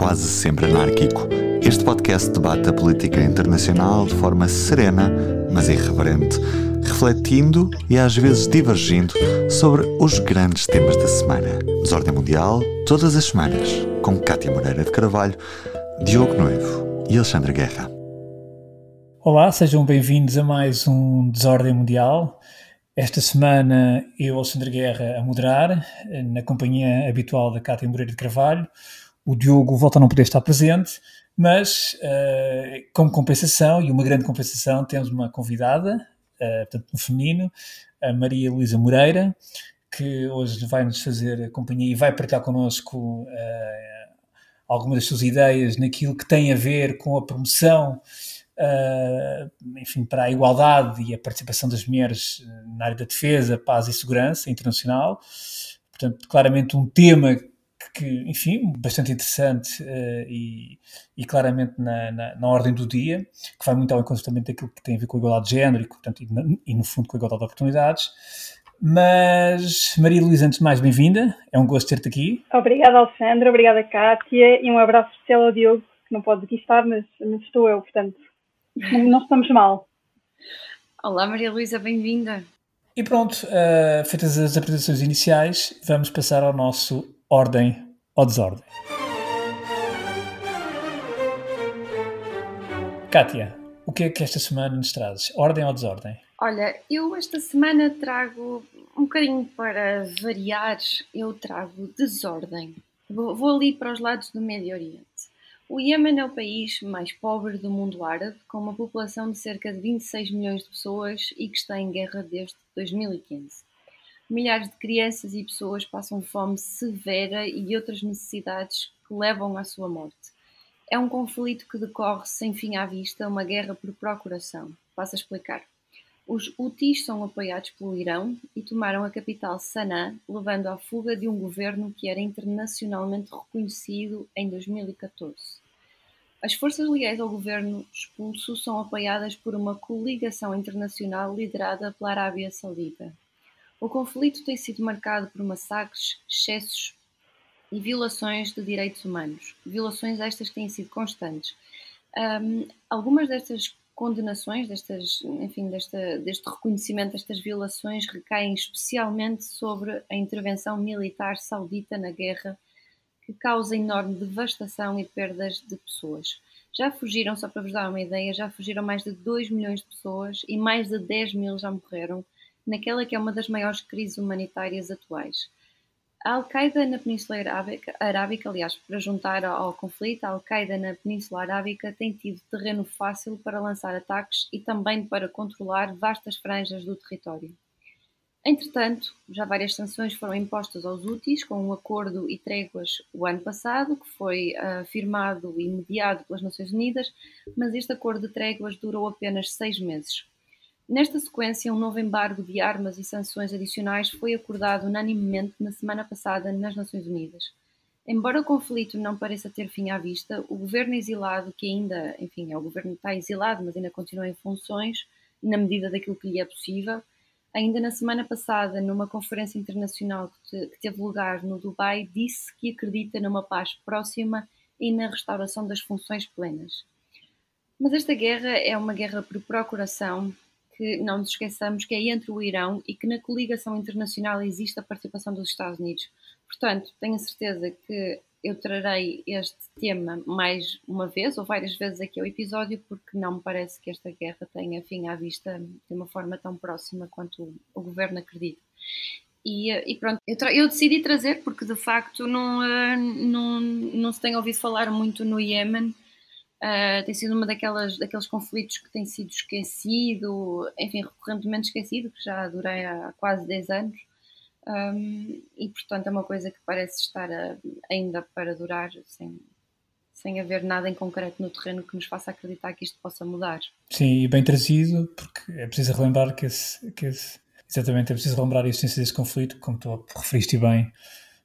quase sempre anárquico. Este podcast debate a política internacional de forma serena, mas irreverente, refletindo e às vezes divergindo sobre os grandes temas da semana. Desordem Mundial, todas as semanas, com Cátia Moreira de Carvalho, Diogo Noivo e Alexandre Guerra. Olá, sejam bem-vindos a mais um Desordem Mundial. Esta semana eu, Alexandre Guerra, a moderar, na companhia habitual da Cátia Moreira de Carvalho. O Diogo volta a não poder estar presente, mas uh, como compensação, e uma grande compensação, temos uma convidada, uh, portanto, no feminino, a Maria Luísa Moreira, que hoje vai nos fazer companhia e vai partilhar connosco uh, algumas das suas ideias naquilo que tem a ver com a promoção uh, enfim, para a igualdade e a participação das mulheres na área da defesa, paz e segurança internacional. Portanto, claramente um tema que, enfim, bastante interessante uh, e, e, claramente na, na, na, ordem do dia, que vai muito ao encontro também daquilo que tem a ver com a igualdade de género e, portanto, e, e no fundo com a igualdade de oportunidades. Mas, Maria Luísa, antes de mais, bem-vinda. É um gosto ter-te aqui. Obrigada, Alexandre. Obrigada, Kátia. E um abraço especial ao Diogo, que não pode aqui estar, mas, mas estou eu, portanto, não estamos mal. Olá, Maria Luísa, bem-vinda. E pronto, uh, feitas as apresentações iniciais, vamos passar ao nosso ordem ou desordem. Kátia, o que é que esta semana nos trazes? Ordem ou desordem? Olha, eu esta semana trago um bocadinho para variar, eu trago desordem. Vou, vou ali para os lados do Médio Oriente. O Iêmen é o país mais pobre do mundo árabe, com uma população de cerca de 26 milhões de pessoas e que está em guerra desde 2015. Milhares de crianças e pessoas passam fome severa e outras necessidades que levam à sua morte. É um conflito que decorre sem fim à vista, uma guerra por procuração. Passo a explicar. Os Houthis são apoiados pelo Irão e tomaram a capital Sanaa, levando à fuga de um governo que era internacionalmente reconhecido em 2014. As forças legais ao governo expulso são apoiadas por uma coligação internacional liderada pela Arábia Saudita. O conflito tem sido marcado por massacres, excessos e violações de direitos humanos. Violações estas que têm sido constantes. Um, algumas destas condenações, destas, enfim, desta, deste reconhecimento destas violações recaem especialmente sobre a intervenção militar saudita na guerra que causa enorme devastação e perdas de pessoas. Já fugiram, só para vos dar uma ideia, já fugiram mais de 2 milhões de pessoas e mais de 10 mil já morreram naquela que é uma das maiores crises humanitárias atuais. A Al-Qaeda na Península Arábica, Arábica, aliás, para juntar ao conflito, a Al-Qaeda na Península Arábica tem tido terreno fácil para lançar ataques e também para controlar vastas franjas do território. Entretanto, já várias sanções foram impostas aos úteis com um acordo e tréguas o ano passado, que foi uh, firmado e mediado pelas Nações Unidas, mas este acordo de tréguas durou apenas seis meses. Nesta sequência, um novo embargo de armas e sanções adicionais foi acordado unanimemente na semana passada nas Nações Unidas. Embora o conflito não pareça ter fim à vista, o governo exilado, que ainda, enfim, é o governo que está exilado, mas ainda continua em funções, na medida daquilo que lhe é possível, Ainda na semana passada, numa conferência internacional que, teve lugar no Dubai, disse que acredita numa paz próxima e na restauração das funções plenas. Mas esta guerra é uma guerra por procuração, que não nos esqueçamos que é entre o Irão e que na coligação internacional existe a participação dos Estados Unidos. Portanto, tenho a certeza que eu trarei este tema mais uma vez ou várias vezes aqui ao episódio, porque não me parece que esta guerra tenha fim à vista de uma forma tão próxima quanto o governo acredita. E, e pronto, eu, eu, decidi trazer porque de facto não, eh, não, não se tem ouvido falar muito no Iémen. Uh, tem sido uma daquelas, daqueles conflitos que tem sido esquecido, enfim, recorrentemente esquecido, que já durei há quase 10 anos. Um, e portanto é uma coisa que parece estar a, ainda para durar sem, sem haver nada em concreto no terreno que nos faça acreditar que isto possa mudar. Sim, e bem trazido, porque é preciso relembrar que esse, que esse exatamente, é preciso relembrar a existência desse conflito, como tu referiste bem,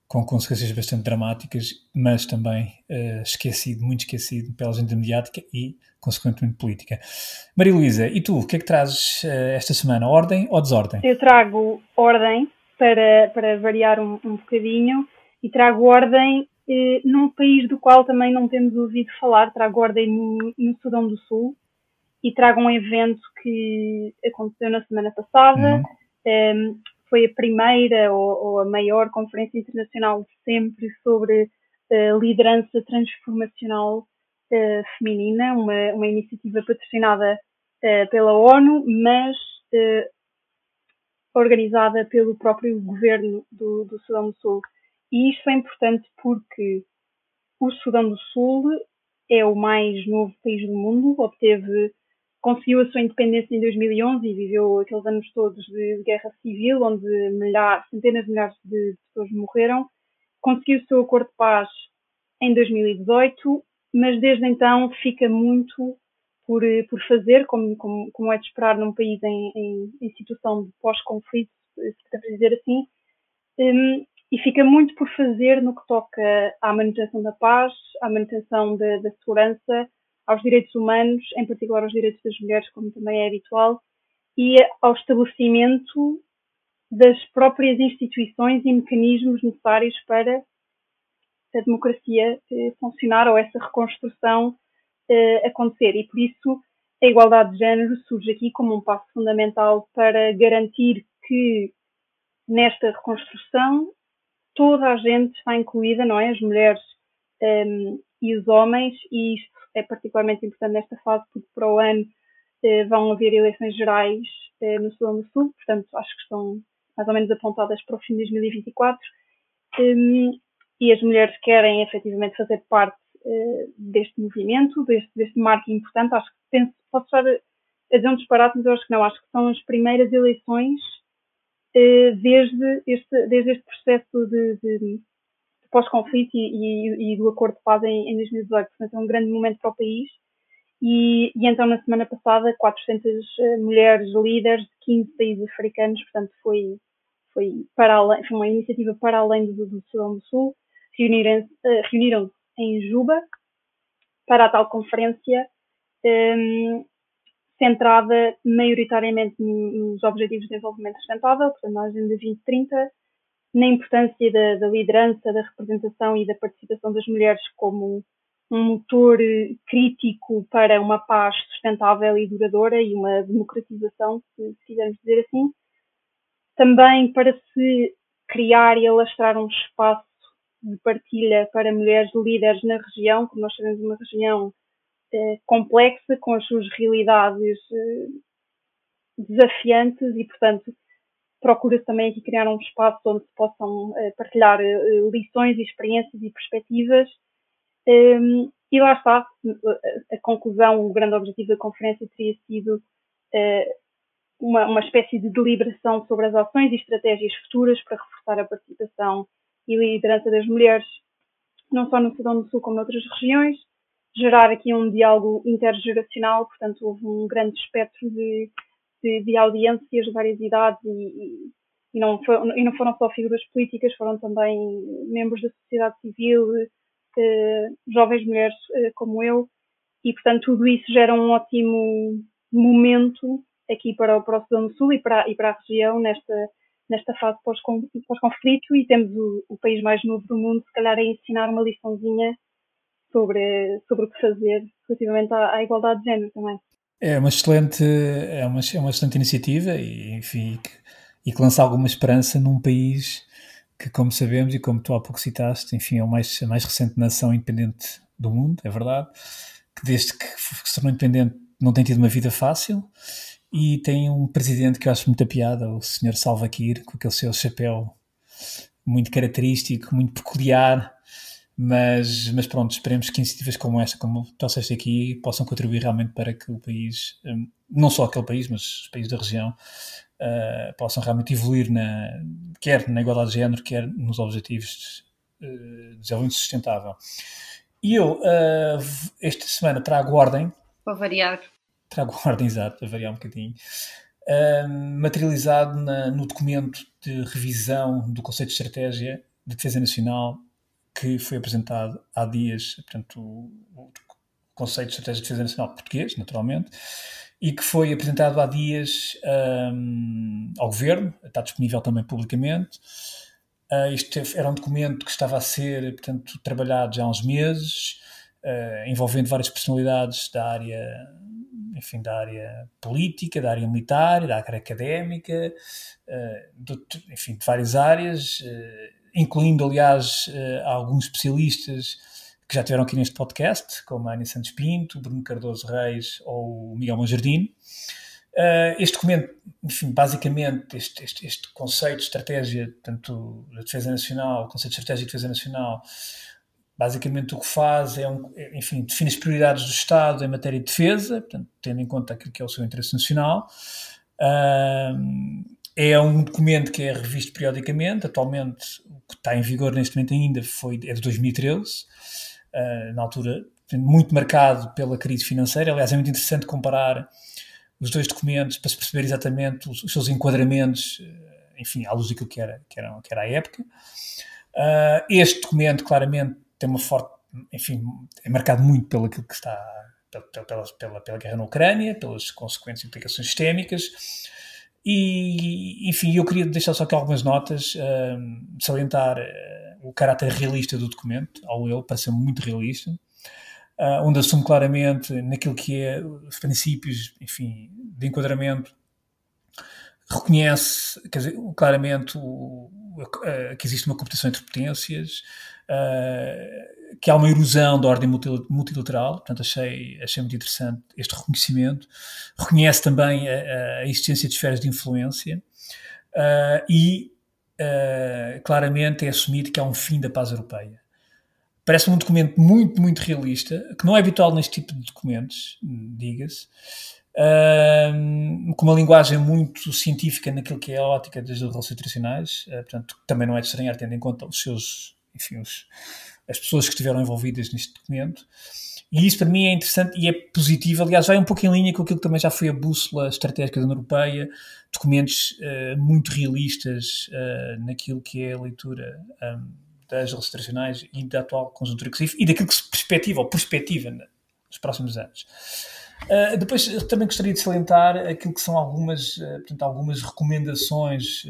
com consequências bastante dramáticas, mas também uh, esquecido, muito esquecido pela agenda mediática e, consequentemente, política. Maria Luísa, e tu, o que é que trazes uh, esta semana? Ordem ou desordem? Eu trago ordem, para, para variar um, um bocadinho, e trago ordem eh, num país do qual também não temos ouvido falar, trago ordem no, no Sudão do Sul e trago um evento que aconteceu na semana passada. Uhum. Um, foi a primeira ou, ou, a maior conferência internacional de sempre sobre uh, liderança transformacional uh, feminina, uma, uma iniciativa patrocinada uh, pela ONU, mas organizada pelo próprio governo do, do Sudão do Sul. E isto é importante porque o Sudão do Sul é o mais novo país do mundo, obteve, conseguiu a sua independência em 2011 e viveu aqueles anos todos de, guerra civil, onde milhares, centenas de milhares de pessoas morreram. Conseguiu o seu acordo de paz em 2018, mas desde então fica muito por, por fazer, como, como, como é de esperar num país em, em, em situação de pós-conflito, se podemos dizer assim. Um, e fica muito por fazer no que toca à manutenção da paz, à manutenção da segurança, aos direitos humanos, em particular aos direitos das mulheres, como também é habitual, e ao estabelecimento das próprias instituições e mecanismos necessários para a democracia eh, funcionar ou essa reconstrução eh, acontecer. E por isso a igualdade de género surge aqui como um passo fundamental para garantir que nesta reconstrução toda a gente está incluída, não é? As mulheres ehm, e os homens, e isto é particularmente importante nesta fase, porque para o ano uh, vão haver eleições gerais uh, no Sudão do Sul, portanto acho que estão mais ou menos apontadas para o fim de 2024, um, e as mulheres querem efetivamente fazer parte uh, deste movimento, deste, deste marco importante. Acho que penso, posso estar a dizer um disparate, mas eu acho que não, acho que são as primeiras eleições eh, desde este, desde este processo de, de pós-conflito e, e, e, do acordo de paz em, em 2018. Portanto, é um grande momento para o país. E, e então, na semana passada, 400 eh, mulheres líderes de 15 países africanos, portanto, foi, foi, para além, foi uma iniciativa para além do, do Sudão do Sul, reuniram-se uh, reuniram em Juba para a tal conferência um, ehm, centrada maioritariamente nos Objetivos de Desenvolvimento Sustentável, portanto, na Agenda 2030, na importância da, da, liderança, da representação e da participação das mulheres como um motor crítico para uma paz sustentável e duradoura e uma democratização, se, se quisermos dizer assim. Também para se criar e alastrar um espaço de partilha para mulheres líderes na região, como nós sabemos, uma região eh, complexa, com as suas realidades eh, desafiantes e, portanto, procura-se também aqui criar um espaço onde se possam eh, partilhar lições, experiências e perspectivas. Ehm, e lá está, a conclusão, o grande objetivo da conferência teria sido uma, uma espécie de deliberação sobre as ações e estratégias futuras para reforçar a participação e liderança das mulheres, não só no Sudão do Sul como noutras regiões, gerar aqui um diálogo intergeracional, portanto houve um grande espectro de, de, audiências de várias idades e, e, e, não e, não foram só figuras políticas, foram também membros da sociedade civil, eh, jovens mulheres eh, como eu, e portanto tudo isso gera um ótimo momento aqui para, para o Sudão do Sul e para, e para a região nesta, nesta fase pós-conflito e temos o, o país mais novo do mundo, se calhar a ensinar uma liçãozinha sobre, sobre o que fazer relativamente à, à igualdade de género também. É uma excelente, é uma, é uma excelente iniciativa e, enfim, que, e que lança alguma esperança num país que, como sabemos e como tu há pouco citaste, enfim, é o mais, a mais recente nação independente do mundo, é verdade, que desde que se tornou independente não tem tido uma vida fácil e tem um presidente que eu acho muita piada, o Sr. Salva Kiir, com aquele seu chapéu muito característico, muito peculiar, mas, mas pronto, esperemos que iniciativas como esta, como trouxeste aqui, possam contribuir realmente para que o país, hum, não só aquele país, mas os países da região, uh, possam realmente evoluir, na, quer na igualdade de género, quer nos objetivos de, uh, de desenvolvimento sustentável. E eu, uh, esta semana, trago ordem. Para variar. Trago ordem, exato, para variar um bocadinho. Uh, materializado na, no documento de revisão do Conceito de Estratégia de Defesa Nacional que foi apresentado há dias, portanto, o, conceito de estratégia de defesa nacional português, naturalmente, e que foi apresentado há dias um, ao governo, está disponível também publicamente, Uh, isto era um documento que estava a ser, portanto, trabalhado já há uns meses, uh, envolvendo várias personalidades da área, enfim, da área política, da área militar, da área académica, uh, de, enfim, de várias áreas, incluindo, aliás, alguns especialistas que já tiveram aqui neste podcast, como a Ana Santos Pinto, Bruno Cardoso Reis ou o Miguel Monjardim. Uh, este documento, enfim, basicamente, este, este, este, conceito de estratégia, tanto da defesa nacional, o conceito de estratégia de defesa nacional, basicamente o que faz é, um, é, enfim, define as prioridades do Estado em matéria de defesa, portanto, tendo em conta aquilo que é o seu interesse nacional. É um documento que é revisto periodicamente, atualmente o que está em vigor neste momento ainda foi, é de 2013, uh, na altura muito marcado pela crise financeira, aliás é muito interessante comparar os dois documentos para se perceber exatamente os, os seus enquadramentos, eh, enfim, à luz daquilo que era, que era, que era a época. Uh, este documento, claramente, tem uma forte, enfim, é marcado muito pelo que está, pela, pela, pela, pela guerra na Ucrânia, pelas consequentes implicações sistémicas. E, enfim, eu queria deixar só aqui algumas notas, uh, salientar uh, o caráter realista do documento, ao ele, parece muito realista uh, onde assume claramente naquilo que é os princípios, enfim, de enquadramento, reconhece dizer, claramente o, que existe uma competição entre potências, uh, que há uma erosão da ordem multilateral, portanto achei, achei muito interessante este reconhecimento, reconhece também a, a existência de esferas de influência e claramente é assumido que há um fim da paz europeia. Parece-me um documento muito, muito realista, que não é habitual neste tipo de documentos, diga-se, uh, com uma linguagem muito científica naquilo que é a ótica das relações internacionais, uh, portanto, também não é de estranhar, tendo em conta os seus, enfim, os, as pessoas que estiveram envolvidas neste documento. E isso para mim é interessante e é positivo. Aliás, vai um pouco em linha com aquilo que também já foi a bússola estratégica da União Europeia, documentos uh, muito realistas uh, naquilo que é a leitura um, das relações internacionais e da atual conjuntura se e daquilo que se perspectiva ou perspectiva nos próximos anos. Uh, depois também gostaria de salientar aquilo que são algumas, portanto, algumas recomendações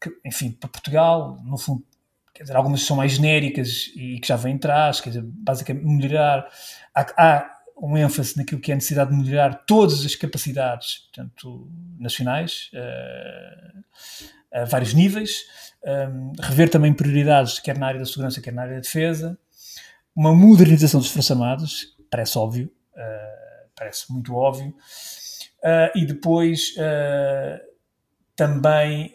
que, enfim, para Portugal, no fundo, quer dizer, algumas são mais genéricas e que já vêm atrás, quer dizer, basicamente melhorar. Há, há um ênfase naquilo que é a necessidade de melhorar todas as capacidades, portanto, nacionais, a vários níveis, um, rever também prioridades, quer na área da segurança, quer na área da defesa, uma modernização dos Forças Armadas, parece óbvio, uh, parece muito óbvio, uh, e depois uh, também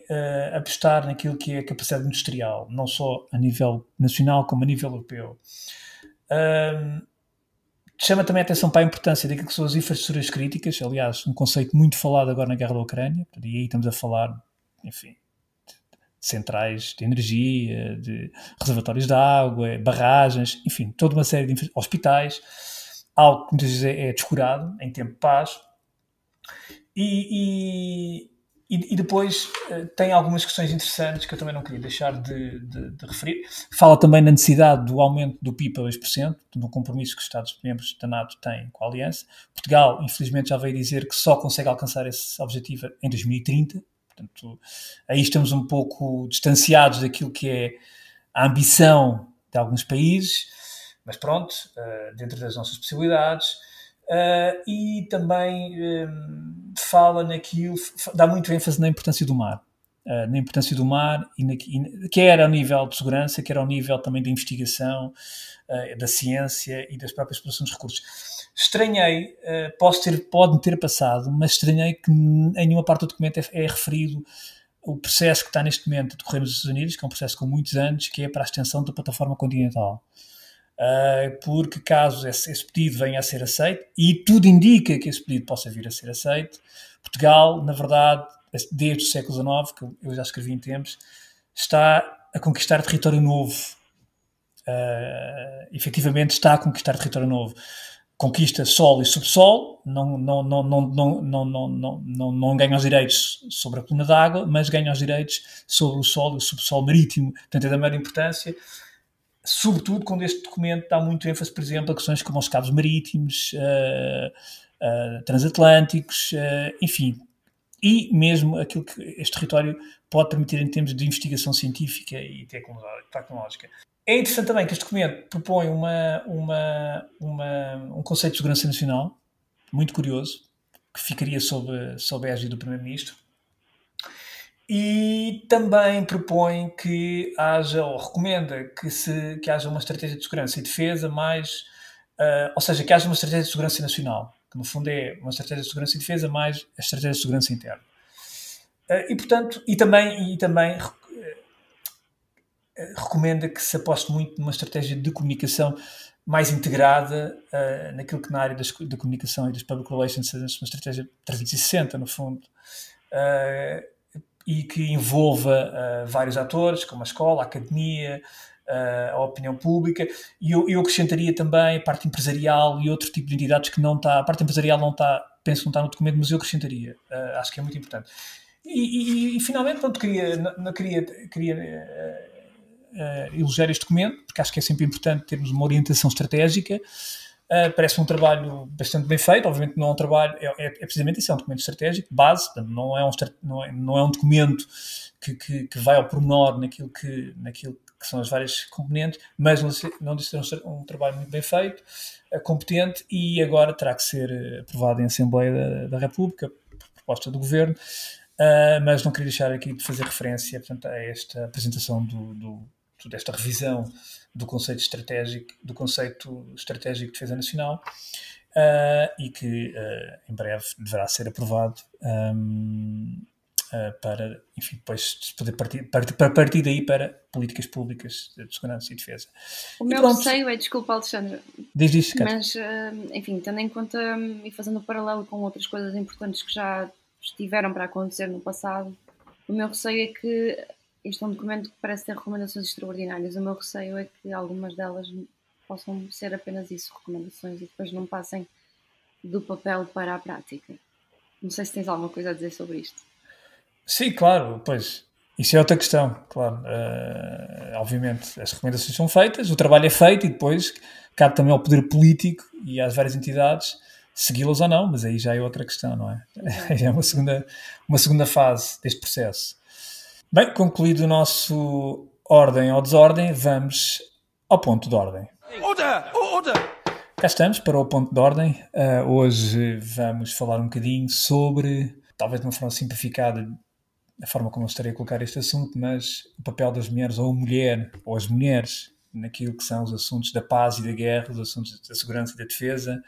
apostar naquilo que é a capacidade industrial, não só a nível nacional como a nível europeu. chama também a atenção para a importância daquilo que são as infraestruturas críticas, aliás, um conceito muito falado agora na guerra da Ucrânia, e aí estamos a falar, enfim, centrais de energia, de reservatórios de água, barragens, enfim, toda uma série de hospitais, algo que muitas vezes é, é descurado em tempo de paz. E, e, e depois uh, tem algumas questões interessantes que eu também não queria deixar de, de, de, referir. Fala também na necessidade do aumento do PIB a 2%, no compromisso que os Estados-membros da NATO têm com a Aliança. Portugal, infelizmente, já veio dizer que só consegue alcançar esse objetivo em 2030, Portanto, aí estamos um pouco distanciados daquilo que é a ambição de alguns países, mas pronto, uh, dentro das nossas possibilidades. Uh, e também um, fala naquilo, dá muito ênfase na importância do mar. Uh, na importância do mar, e na, e, quer ao nível de segurança, quer ao nível também da investigação, da ciência e das próprias exploração dos recursos Estranhei, uh, posso ter, pode-me ter passado, mas estranhei que em nenhuma parte do documento é, é, referido o processo que está neste momento a decorrer nos Estados Unidos, que é um processo com muitos anos, que é para a extensão da plataforma continental. Uh, porque caso esse, esse, pedido venha a ser aceito, e tudo indica que esse pedido possa vir a ser aceito, Portugal, na verdade, desde o século XIX, que eu já escrevi em tempos, está a conquistar território novo. Uh, efetivamente está a conquistar território novo conquista solo e subsolo, não, não, não, não, não, não, não, não ganha os direitos sobre a coluna d'água, mas ganha os direitos sobre o solo e o subsolo marítimo. Portanto, é da maior importância, sobretudo quando este documento dá muito ênfase, por exemplo, a questões como os cabos marítimos, uh, uh, transatlânticos, uh, enfim, e mesmo aquilo que este território pode permitir em termos de investigação científica e tecnológica. É interessante também que este documento propõe uma, uma, uma, um conceito de segurança nacional, muito curioso, que ficaria sob, sob a égide do Primeiro-Ministro, e também propõe que haja, ou recomenda que, se, que haja uma estratégia de segurança e defesa mais, uh, ou seja, que haja uma estratégia de segurança nacional, que no fundo é uma estratégia de segurança e defesa mais a estratégia de segurança interna. Uh, e portanto, e também, e também uh, recomenda que se aposte muito numa estratégia de comunicação mais integrada naquilo que na área das, da comunicação e das public relations seja uma estratégia 360, no fundo, e que envolva uh, vários atores, como a escola, a academia, uh, a opinião pública, e eu, eu, acrescentaria também a parte empresarial e outro tipo de entidades que não está, a parte empresarial não está, penso que não está no documento, mas eu acrescentaria, uh, acho que é muito importante. E, e, e finalmente, pronto, queria, não, queria, queria elogiar este documento, porque acho que é sempre importante termos uma orientação estratégica, Uh, parece um trabalho bastante bem feito, obviamente não é um trabalho, é, é, é precisamente isso, é um documento estratégico, base, não é um, não é, não é um documento que, que, que, vai ao pormenor naquilo que, naquilo que são as várias componentes, mas não de ser um, um, trabalho muito bem feito, uh, competente e agora terá que ser eh, aprovado em Assembleia da, da República, por proposta do Governo, uh, mas não queria deixar aqui de fazer referência portanto, a esta apresentação do, do, desta revisão do conceito estratégico, do conceito estratégico de defesa nacional uh, e que uh, em breve deverá ser aprovado um, uh, ah, para, enfim, depois poder partir, partir, para partir daí para políticas públicas de segurança e defesa. O meu pronto, receio é, desculpa Alexandre, diz isso, mas, enfim, tendo em conta e fazendo o paralelo com outras coisas importantes que já estiveram para acontecer no passado, o meu receio é que este é um documento que parece ter recomendações extraordinárias. O meu receio é que algumas delas possam ser apenas isso, recomendações, e depois não passem do papel para a prática. Não sei se tens alguma coisa a dizer sobre isto. Sim, claro, pois. Isso é outra questão, claro. Uh, obviamente, as recomendações são feitas, o trabalho é feito e depois cabe também ao poder político e às várias entidades segui-las ou não, mas aí já é outra questão, não é? É uma segunda, uma segunda fase deste processo. Bem, concluído o nosso ordem ou desordem, vamos ao ponto de ordem. Order! Order! Cá estamos para o ponto de ordem. Uh, hoje vamos falar um bocadinho sobre, talvez de uma forma simplificada, a forma como eu estaria a colocar este assunto, mas o papel das mulheres ou a mulher ou as mulheres naquilo que são os assuntos da paz e da guerra, os assuntos da segurança e da defesa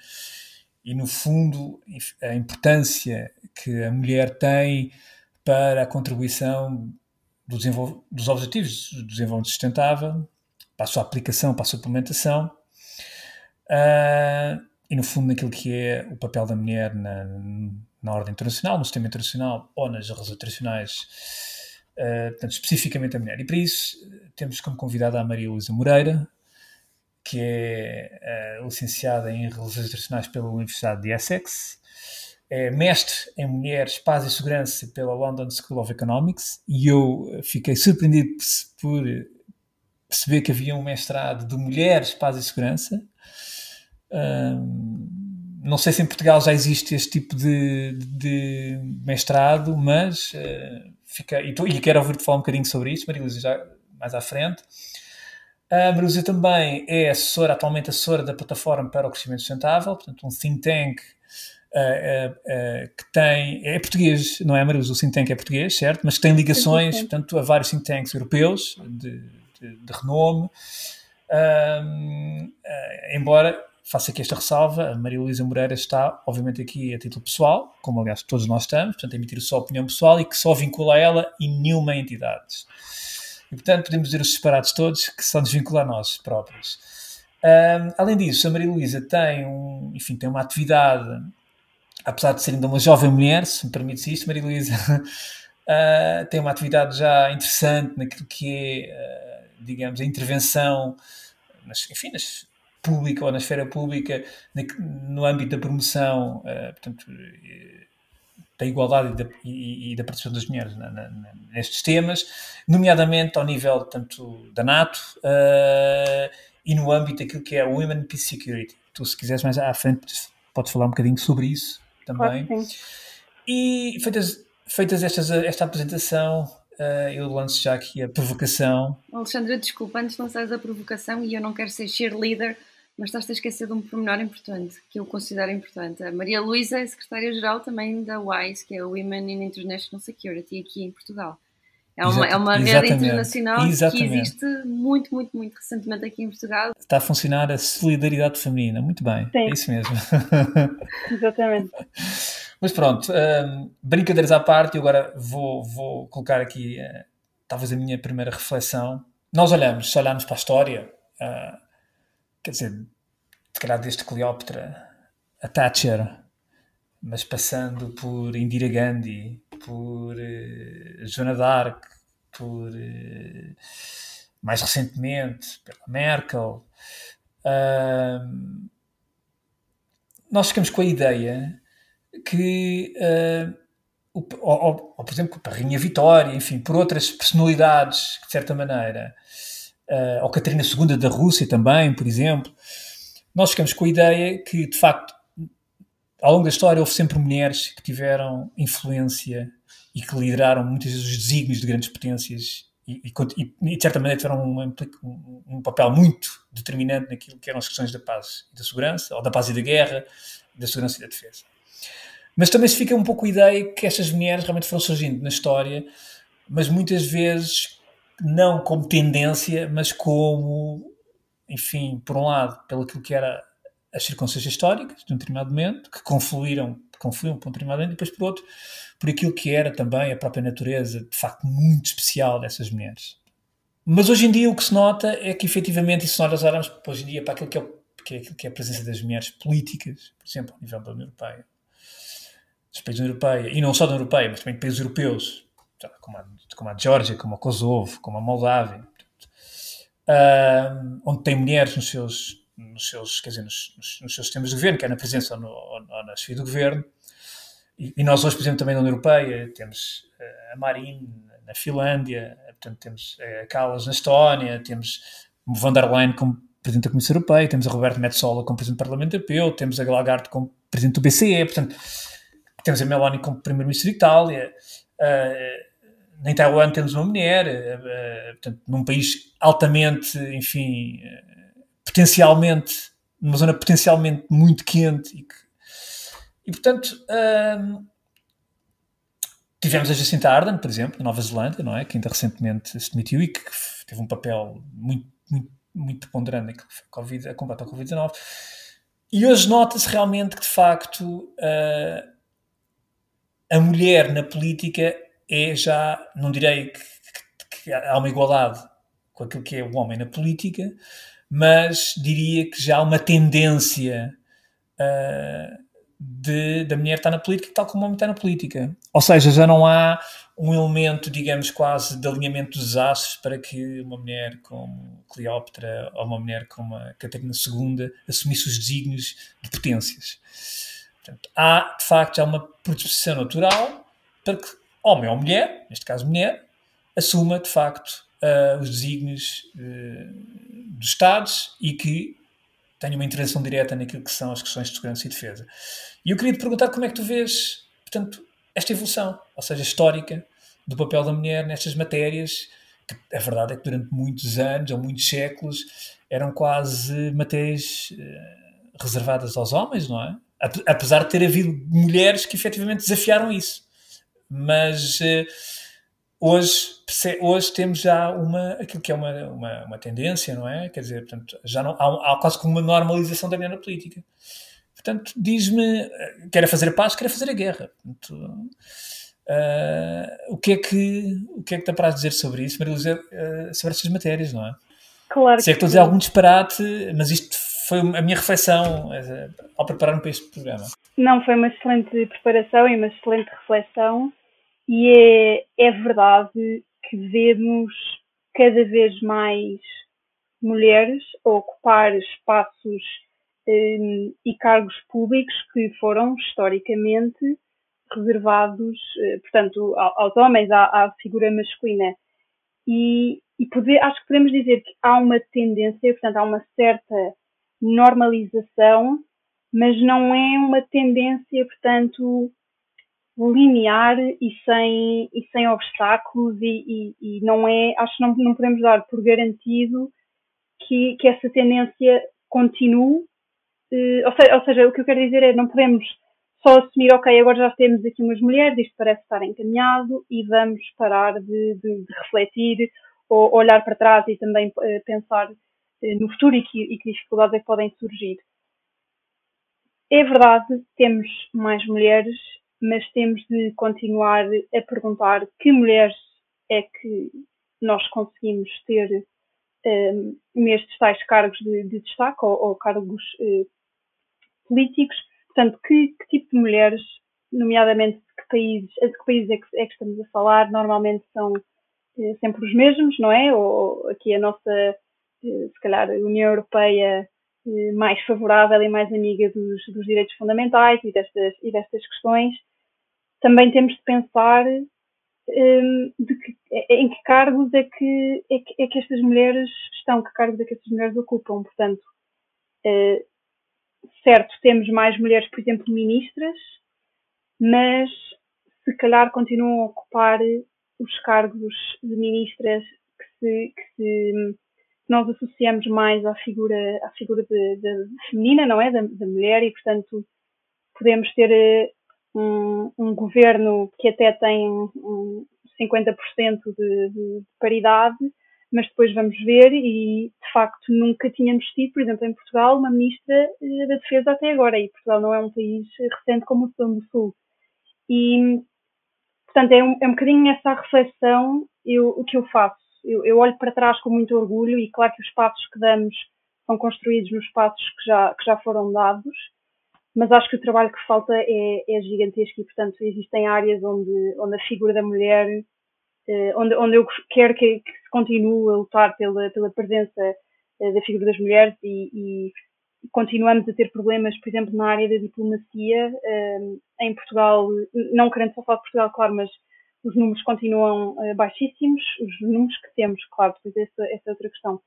e, no fundo, a importância que a mulher tem para a contribuição do dos Objetivos do Desenvolvimento Sustentável, para a sua aplicação, para a sua implementação, uh, e no fundo naquilo que é o papel da mulher na, na ordem internacional, no sistema internacional ou nas relações internacionais, uh, portanto, especificamente a mulher. E para isso temos como convidada a Maria Luísa Moreira, que é uh, licenciada em Relações Internacionais pela Universidade de Essex, é mestre em Mulheres, Paz e Segurança pela London School of Economics e eu fiquei surpreendido por perceber que havia um mestrado de Mulheres, Paz e Segurança. Um, não sei se em Portugal já existe este tipo de, de mestrado, mas uh, fica, e, tô, e, quero ouvir-te falar um bocadinho sobre isso, Maria já mais à frente. A Maria também é assessora, atualmente assessora da Plataforma para o Crescimento Sustentável, portanto um think tank Uh, uh, que tem, é português, não é Amarillo, o think tank é português, certo? Mas que tem ligações, é portanto, a vários think tanks europeus de, de, de renome. embora faça aqui esta ressalva, a Maria Luísa Moreira está, obviamente, aqui a título pessoal, como aliás todos nós estamos, portanto, a emitir a sua opinião pessoal e que só vincula a ela e nenhuma entidade. E, portanto, podemos dizer os separados todos que só nos vincula a nós próprios. Um, além disso, a Maria Luísa tem, um, enfim, tem uma atividade apesar de ser ainda uma jovem mulher, se me permite isto, Maria Luísa, uh, tem uma atividade já interessante naquilo que é, uh, digamos, a intervenção, nas, enfim, nas pública ou na esfera pública, na, no âmbito da promoção, uh, portanto, da igualdade e da, e, e da participação das mulheres na, na, nestes temas, nomeadamente ao nível tanto da NATO e no âmbito daquilo que é a Women Peace Security. Tu, se quiseres mais à frente, podes falar um bocadinho sobre isso também. Claro e feitas, feitas estas, esta apresentação, uh, eu lanço já aqui a provocação. Alexandra, desculpa, antes de lançares a provocação, e eu não quero ser cheerleader, mas estás a esquecer de um pormenor importante, que eu considero importante. A Maria Luísa é secretária-geral também da WISE, que é a Women in International Security, aqui em Portugal. É uma, é uma rede internacional Exatamente. que existe muito, muito, muito recentemente aqui em Portugal. Está a funcionar a solidariedade feminina, muito bem. Sim. É isso mesmo. Exatamente. Mas pronto, um, brincadeiras à parte, eu agora vou, vou colocar aqui uh, talvez a minha primeira reflexão. Nós olhamos, se olharmos para a história, uh, quer dizer, se calhar desde Cleópatra a Thatcher, mas passando por Indira Gandhi, por uh, Joana d'Arc, por uh, mais recentemente pela Merkel, uh, nós ficamos com a ideia que, o, ou, ou, por exemplo, a Rainha Vitória, enfim, por outras personalidades de certa maneira, ou Catarina II da Rússia também, por exemplo, nós ficamos com a ideia que, de facto, ao longo da história houve sempre mulheres que tiveram influência e que lideraram muitas vezes os desígnios de grandes potências e, e, e de certa maneira tiveram um, um, um, papel muito determinante naquilo que eram as questões da paz e da segurança, ou da paz e da guerra, da segurança e da defesa. Mas também se fica um pouco a ideia que estas mulheres realmente foram surgindo na história, mas muitas vezes não como tendência, mas como, enfim, por um lado, pelo que era as circunstâncias históricas de um determinado momento, que confluíram, confluíram para um determinado momento, e depois por outro, por aquilo que era também a própria natureza, de facto, muito especial dessas mulheres. Mas hoje em dia o que se nota é que, efetivamente, e se nós olharmos hoje em dia para aquilo que é, que é, aquilo que é a presença das mulheres políticas, por exemplo, ao nível da União Europeia, dos países da União Europeia, e não só da União Europeia, mas também de países europeus, como a, como a Geórgia, como a Kosovo, como a Moldávia, uh, onde tem mulheres nos seus nos seus, quer dizer, nos, nos, seus sistemas de governo, quer na presença ou, no, ou na chefia do governo. E, e, nós hoje, por exemplo, também na União Europeia, temos uh, a Marin na Finlândia, portanto, temos a Callas na Estónia, temos von der Leyen como Presidente da Comissão Europeia, temos a Roberto Metsola como Presidente do Parlamento Europeu, temos a Lagarde como Presidente do BCE, portanto, temos a Meloni como Primeiro-Ministro de Itália, uh, em Taiwan temos uma mulher, uh, portanto, num país altamente, enfim, potencialmente, numa zona potencialmente muito quente e que, e portanto hum, tivemos a Jacinta Ardern, por exemplo, na Nova Zelândia, não é? que ainda recentemente se demitiu e que teve um papel muito, muito, muito ponderante a, COVID, a combate ao Covid-19. E hoje nota-se realmente que, de facto, uh, a mulher na política é já, não direi que, que, que, há uma igualdade com aquilo que é o homem na política, mas diria que já há uma tendência uh, de, da mulher estar na política tal como o homem está na política. Ou seja, já não há um elemento, digamos, quase de alinhamento dos astros para que uma mulher como Cleópatra ou uma mulher como a Catarina II assumisse os desígnios de potências. Portanto, há, de facto, já uma predisposição natural para que homem ou mulher, neste caso mulher, assuma, de facto, uh, os desígnios uh, dos Estados e que tenha uma intervenção direta naquilo que são as questões de segurança e defesa. E eu queria te perguntar como é que tu vês, portanto, esta evolução, ou seja, histórica, do papel da mulher nestas matérias, que a verdade é que durante muitos anos ou muitos séculos eram quase matérias uh, reservadas aos homens, não é? Apesar de ter havido mulheres que efetivamente desafiaram isso. Mas uh, hoje, hoje temos já uma, aquilo que é uma, uma, uma tendência, não é? Quer dizer, portanto, já não, há, há quase como uma normalização da mulher na política. Portanto, diz-me, quer fazer a paz, quer fazer a guerra. Portanto, uh, o, que é que, o que é que te apraz dizer sobre isso, Maria Luísa, uh, sobre estas matérias, não é? Claro Se é que estou a dizer algum disparate, mas isto foi a minha reflexão ao preparar-me para este programa. Não, foi uma excelente preparação e uma excelente reflexão e é, é verdade que vemos cada vez mais mulheres a ocupar espaços um, e cargos públicos que foram historicamente reservados, uh, portanto, aos homens, à, à figura masculina. E, e poder, acho que podemos dizer que há uma tendência, portanto, há uma certa normalização, mas não é uma tendência, portanto, linear e sem, e sem obstáculos e, e, e não é, acho que não, não podemos dar por garantido que, que essa tendência continue. Uh, ou, seja, ou seja, o que eu quero dizer é não podemos só assumir, ok, agora já temos aqui umas mulheres, isto parece estar encaminhado e vamos parar de, de, de refletir ou olhar para trás e também uh, pensar uh, no futuro e que, e que dificuldades é que podem surgir. É verdade, temos mais mulheres, mas temos de continuar a perguntar que mulheres é que nós conseguimos ter um, eh, nestes tais cargos de, de destaque ou, ou cargos uh, políticos. Portanto, que, que, tipo de mulheres, nomeadamente de que países, de que países é que, é que estamos a falar, normalmente são uh, sempre os mesmos, não é? Ou aqui a nossa, uh, se calhar, União Europeia mais favorável e mais amiga dos, dos direitos fundamentais e destas, e destas questões também temos de pensar um, de que, em que cargos é que, é que, é que estas mulheres estão, que cargos é que estas mulheres ocupam. Portanto, uh, certo, temos mais mulheres, por exemplo, ministras, mas se calhar continuam a ocupar os cargos de ministras que se, que se nós associamos mais à figura, à figura de, de feminina, não é? Da, da, mulher, e portanto podemos ter eh, um, um governo que até tem um 50% de, de, paridade, mas depois vamos ver e de facto nunca tínhamos tido, por exemplo, em Portugal, uma ministra eh, da Defesa até agora, e Portugal não é um país recente como o Sudão do Sul. E, portanto, é um, é um bocadinho essa reflexão o que eu faço. Eu, eu olho para trás com muito orgulho e claro que os passos que damos são construídos nos passos que já, que já foram dados, mas acho que o trabalho que falta é, é gigantesco e, portanto, existem áreas onde, onde a figura da mulher, eh, onde, onde eu quero que, que, se continue a lutar pela, pela presença eh, da figura das mulheres e, e, continuamos a ter problemas, por exemplo, na área da diplomacia. Eh, em Portugal, não querendo só falar de Portugal, claro, mas os números continuam baixíssimos, os números que temos, claro, depois essa, essa é outra questão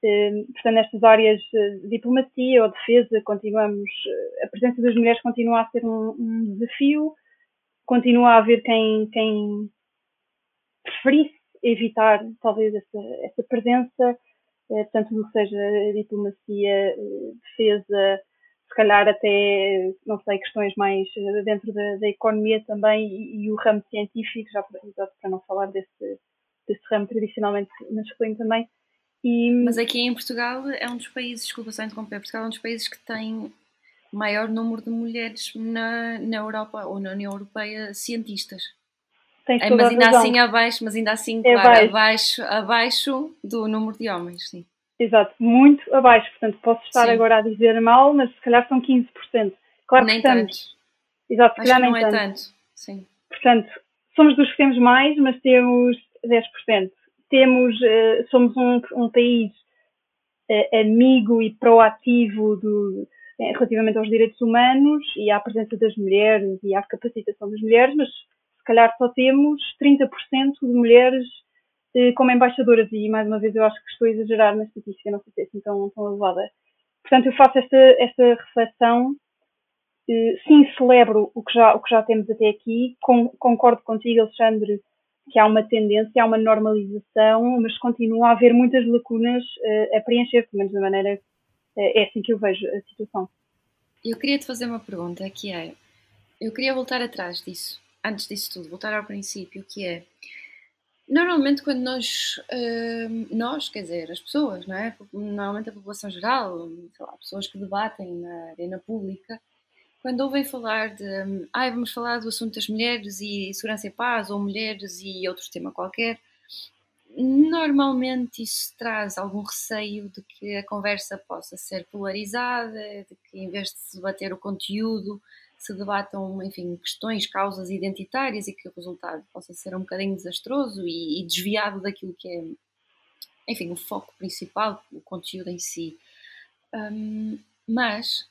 portanto, nestas áreas de diplomacia ou defesa, continuamos, eh, a presença das mulheres continua a ser um, um desafio, continua a haver quem, quem preferisse evitar talvez essa, essa presença, eh, portanto, tudo que seja diplomacia, eh, defesa, se calhar até, não sei, questões mais dentro da, da economia também e, e, o ramo científico, já para, para não falar desse, desse ramo tradicionalmente masculino também, e... Mas aqui em Portugal é um dos países, desculpa só interromper, Portugal é um dos países que tem maior número de mulheres na, na Europa ou na União Europeia cientistas. É, mas ainda assim abaixo, mas ainda assim, é claro, abaixo. abaixo, abaixo do número de homens, sim. Exato, muito abaixo, portanto posso estar sim. agora a dizer mal, mas se calhar são 15%. Claro nem que tanto. Exato, se calhar nem não é tanto. tanto. Sim. Portanto, somos dos que temos mais, mas temos 10% temos, uh, somos um, um país uh, amigo e proativo do, uh, relativamente aos direitos humanos e à presença das mulheres e à capacitação das mulheres, mas se calhar só temos 30% de mulheres como embaixadoras e mais uma vez eu acho que estou a exagerar na estatística, não sei se é assim tão, tão elevada. Portanto, eu faço esta, esta reflexão sim, celebro o que já, o que já temos até aqui. concordo contigo, Alexandre, que há uma tendência, há uma normalização, mas continua a haver muitas lacunas uh, a preencher, pelo menos da maneira, uh, é assim que eu vejo a situação. Eu queria te fazer uma pergunta, que é, eu queria voltar atrás disso, antes disso tudo, voltar ao princípio, que é, normalmente quando nós, uh, nós, quer dizer, as pessoas, não é? Normalmente a população geral, sei lá, pessoas que debatem na arena pública, quando ouvem falar de ah, vamos falar do assunto das mulheres e segurança e paz, ou mulheres e outro tema qualquer, normalmente isso traz algum receio de que a conversa possa ser polarizada, de que em vez de se debater o conteúdo, se debatam, enfim, questões, causas identitárias e que o resultado possa ser um bocadinho desastroso e, e desviado daquilo que é, enfim, o foco principal, o conteúdo em si. Um, mas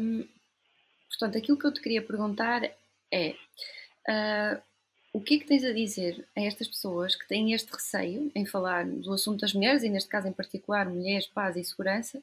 um, Portanto, aquilo que eu te queria perguntar é uh, o que é que tens a dizer a estas pessoas que têm este receio em falar do assunto das mulheres, e neste caso em particular mulheres, paz e segurança,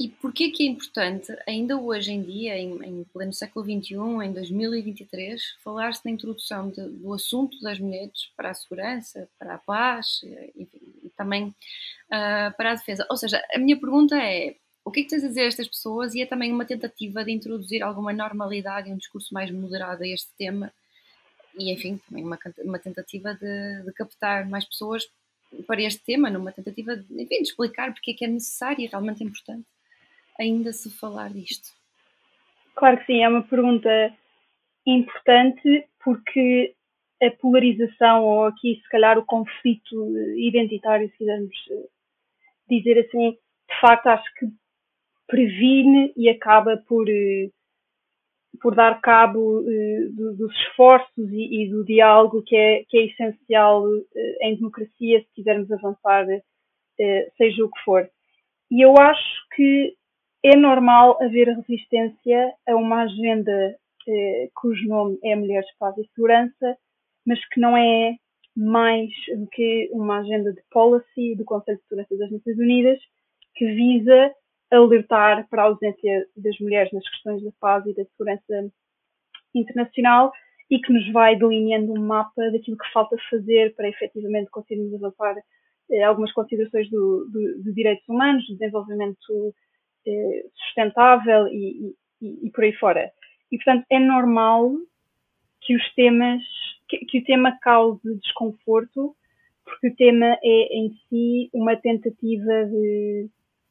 E porquê que é importante, ainda hoje em dia, em, em pleno século XXI, em 2023, falar-se na introdução de, do assunto das mulheres para a segurança, para a paz, enfim, e também uh, para a defesa? Ou seja, a minha pergunta é, o que é que tens a dizer a estas pessoas e é também uma tentativa de introduzir alguma normalidade e um discurso mais moderado a este tema e, enfim, também uma, uma tentativa de, de captar mais pessoas para este tema, numa tentativa de, enfim, de explicar porque é que é necessário e realmente importante ainda se falar disto? Claro que sim, é uma pergunta importante porque a polarização, ou aqui se calhar o conflito identitário, se quisermos eh, dizer assim, de facto acho que previne e acaba por, eh, por dar cabo eh, dos esforços e, do diálogo que é, que é essencial em democracia se quisermos avançar, seja o que for. E eu acho que é normal haver resistência a uma agenda eh, cujo nome é Mulheres, Paz e Segurança, mas que não é mais do que uma agenda de policy do Conselho de Segurança das Nações Unidas que visa alertar para a ausência das mulheres nas questões da paz e da segurança internacional e que nos vai delineando um mapa daquilo que falta fazer para efetivamente conseguirmos avançar eh, algumas considerações do, do, de direitos humanos, desenvolvimento eh, sustentável e, e, e, por aí fora. E, portanto, é normal que os temas, que, que, o tema cause desconforto, porque o tema é em si uma tentativa de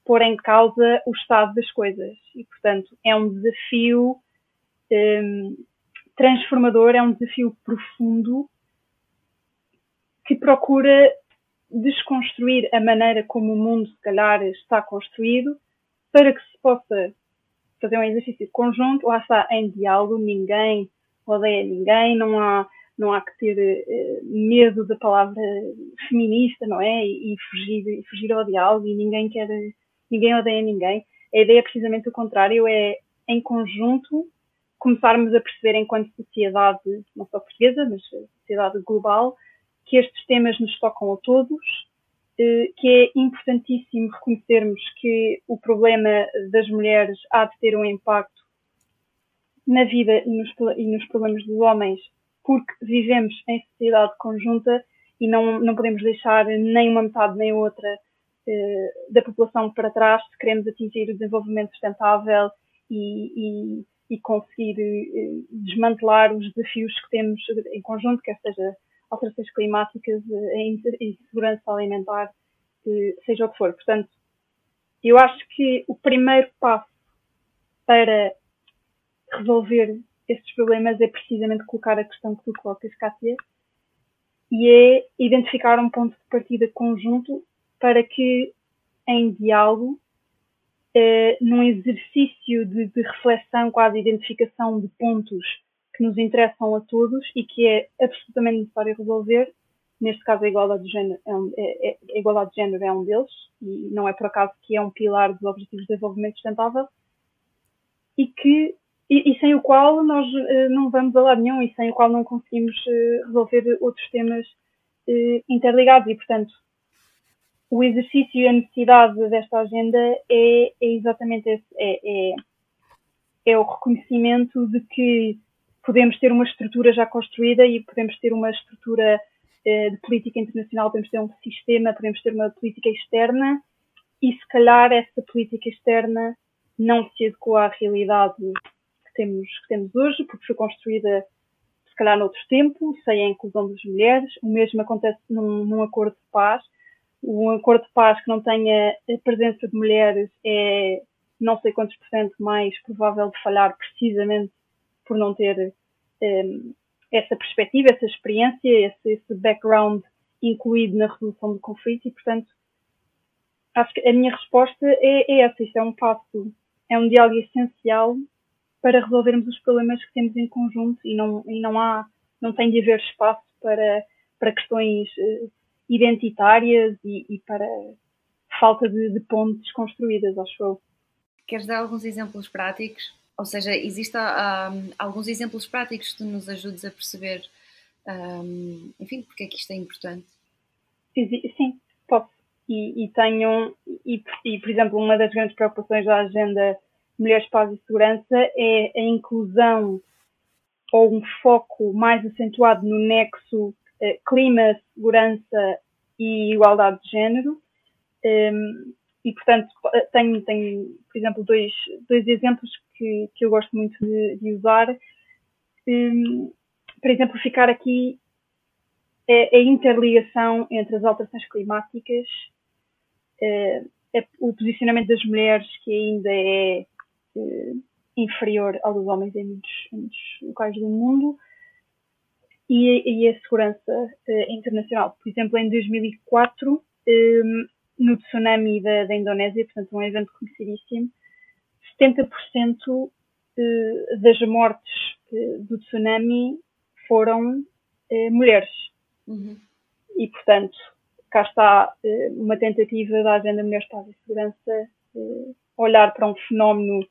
pôr em causa o estado das coisas. E, portanto, é um desafio um, transformador, é um desafio profundo que procura desconstruir a maneira como o mundo, se calhar, está construído para que se possa fazer um exercício conjunto, lá está, em diálogo, ninguém odeia ninguém, não há, não há que ter uh, medo da palavra feminista, não é? E, e, fugir, fugir ao diálogo, e ninguém quer, ninguém odeia ninguém. A ideia é precisamente o contrário, é em conjunto começarmos a perceber enquanto sociedade, não só portuguesa, mas sociedade global, que estes temas nos tocam a todos eh, que é importantíssimo reconhecermos que o problema das mulheres há de ter um impacto na vida e nos, e nos problemas dos homens, porque vivemos em sociedade conjunta e não, não podemos deixar nem uma metade nem outra da população para trás se queremos atingir o desenvolvimento sustentável e, e, e conseguir eh, desmantelar os desafios que temos em conjunto, quer seja alterações climáticas, e segurança alimentar, seja o que for. Portanto, eu acho que o primeiro passo para resolver estes problemas é precisamente colocar a questão que tu colocas, Kátia, e é identificar um ponto de partida conjunto para que, em diálogo, eh, num exercício de, de reflexão, quase identificação de pontos que nos interessam a todos e que é absolutamente necessário resolver. Neste caso, a igualdade de género é um, é, é, a igualdade de género é um deles e não é por acaso que é um pilar dos Objetivos de Desenvolvimento Sustentável e que e, e sem o qual nós uh, não vamos a lado nenhum e sem o qual não conseguimos uh, resolver outros temas uh, interligados e, portanto, o exercício e a necessidade desta agenda é, é exatamente esse, é, é, é o reconhecimento de que podemos ter uma estrutura já construída e podemos ter uma estrutura eh, de política internacional, podemos ter um sistema, podemos ter uma política externa e se calhar essa política externa não se adequa à realidade que temos, que temos hoje, porque foi construída se calhar noutro tempo, sem a inclusão das mulheres. O mesmo acontece num, num acordo de paz. Um acordo de paz que não tenha a presença de mulheres é não sei quantos por cento mais provável de falhar precisamente por não ter um, ehm, essa perspectiva, essa experiência, esse, esse, background incluído na resolução do conflito e, portanto, acho que a minha resposta é, é essa. Isto é um passo, é um diálogo essencial para resolvermos os problemas que temos em conjunto e não, e não há, não tem de haver espaço para, para questões uh, identitárias e, e, para falta de, de pontes construídas, acho eu. Queres dar alguns exemplos práticos ou seja, existem um, alguns exemplos práticos que nos ajudes a perceber, um, enfim, porque é que isto é importante? Sim, posso. e, e tenham, e, e, por exemplo, uma das grandes preocupações da agenda Mulheres, Paz e Segurança é a inclusão ou um foco mais acentuado no nexo clima, segurança e igualdade de género. Ehm, e, portanto, tenho, tenho, por exemplo, dois, dois exemplos que, que eu gosto muito de, de usar. Ehm, para exemplificar aqui a, a, interligação entre as alterações climáticas, uh, o posicionamento das mulheres, que ainda é inferior ao dos homens em muitos, em muitos locais do mundo, e, e a segurança uh, internacional. Por exemplo, em 2004, um, ehm, no tsunami da, da, Indonésia, portanto, um evento conhecidíssimo, 70% uh, das mortes uh, do tsunami foram mulheres. Uhum. E, portanto, cá está uma tentativa da Agenda Mulheres, Paz e Segurança olhar para um fenómeno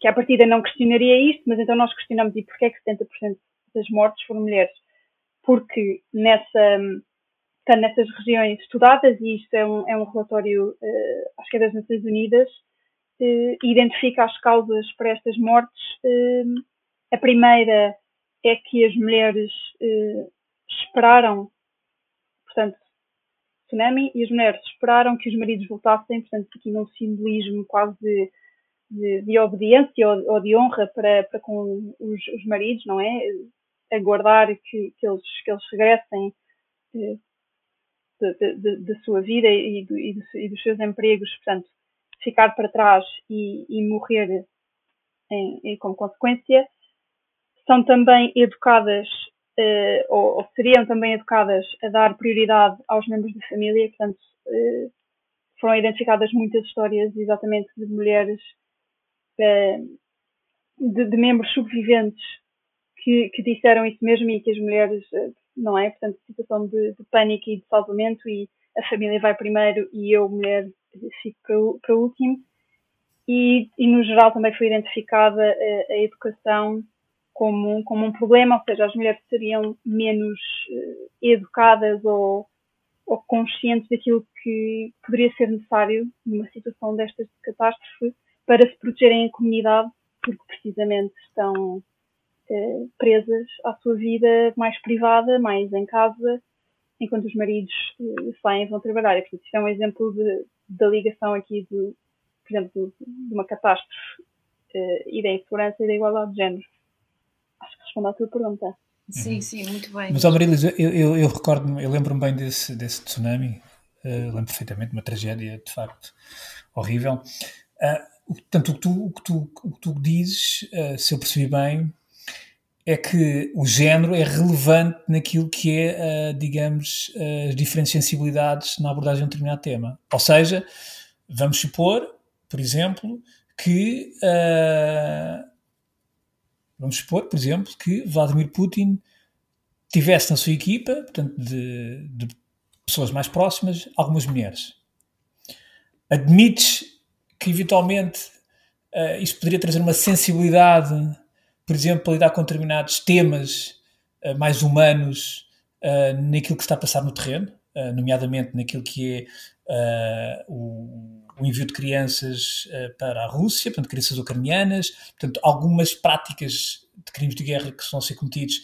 que à partida não questionaria isto, mas então nós questionamos e porquê é que 70% das mortes foram mulheres, porque nessa, portanto, nessas regiões estudadas, e isto é um, é um relatório, uh, acho que é das Nações Unidas, uh, identifica as causas para estas mortes. Uh, a primeira é que as mulheres esperaram, portanto, tsunami, e as mulheres esperaram que os maridos voltassem, portanto, aqui num simbolismo quase de, de, de obediência ou, ou, de honra para, para com os, os maridos, não é? Aguardar que, que, eles, que eles regressem da sua vida e, do, e, do, e, dos seus empregos, portanto, ficar para trás e, e morrer em, em, como consequência, são também educadas, uh, ou, ou, seriam também educadas a dar prioridade aos membros da família, portanto, uh, foram identificadas muitas histórias exatamente de mulheres, de, de membros sobreviventes que, que, disseram isso mesmo e que as mulheres, eh, não é? Portanto, situação de, de pânico e de salvamento e a família vai primeiro e eu, mulher, fico para, para último. E, e, no geral também foi identificada a, a, educação como, como um problema, ou seja, as mulheres seriam menos uh, educadas ou, ou conscientes daquilo que poderia ser necessário numa situação destas de catástrofe para se protegerem a comunidade, porque precisamente estão eh, presas à sua vida mais privada, mais em casa, enquanto os maridos uh, saem e vão trabalhar. E, portanto, isto é um exemplo de, da ligação aqui, de, por exemplo, de, uma catástrofe uh, e da insegurança e da igualdade de género. Acho que respondo à tua pergunta. Sim, sim, muito bem. Mas, Amarilis, eu, eu, eu recordo eu lembro-me bem desse, desse tsunami, uh, lembro perfeitamente, uma tragédia de facto horrível. Uh, portanto, o que tu, o que tu, o que tu dizes, uh, se eu percebi bem, é que o género é relevante naquilo que é, uh, digamos, as diferentes sensibilidades na abordagem de um determinado tema. Ou seja, vamos supor, por exemplo, que uh, vamos supor, por exemplo, que Vladimir Putin tivesse na sua equipa, portanto, de, de pessoas mais próximas, algumas mulheres. Admites que eventualmente isso poderia trazer uma sensibilidade por exemplo, para lidar com determinados temas uh, mais humanos uh, naquilo que está a passar no terreno, uh, nomeadamente naquilo que é o, o, envio de crianças para a Rússia, portanto, crianças ucranianas, portanto, algumas práticas de crimes de guerra que estão a ser cometidos.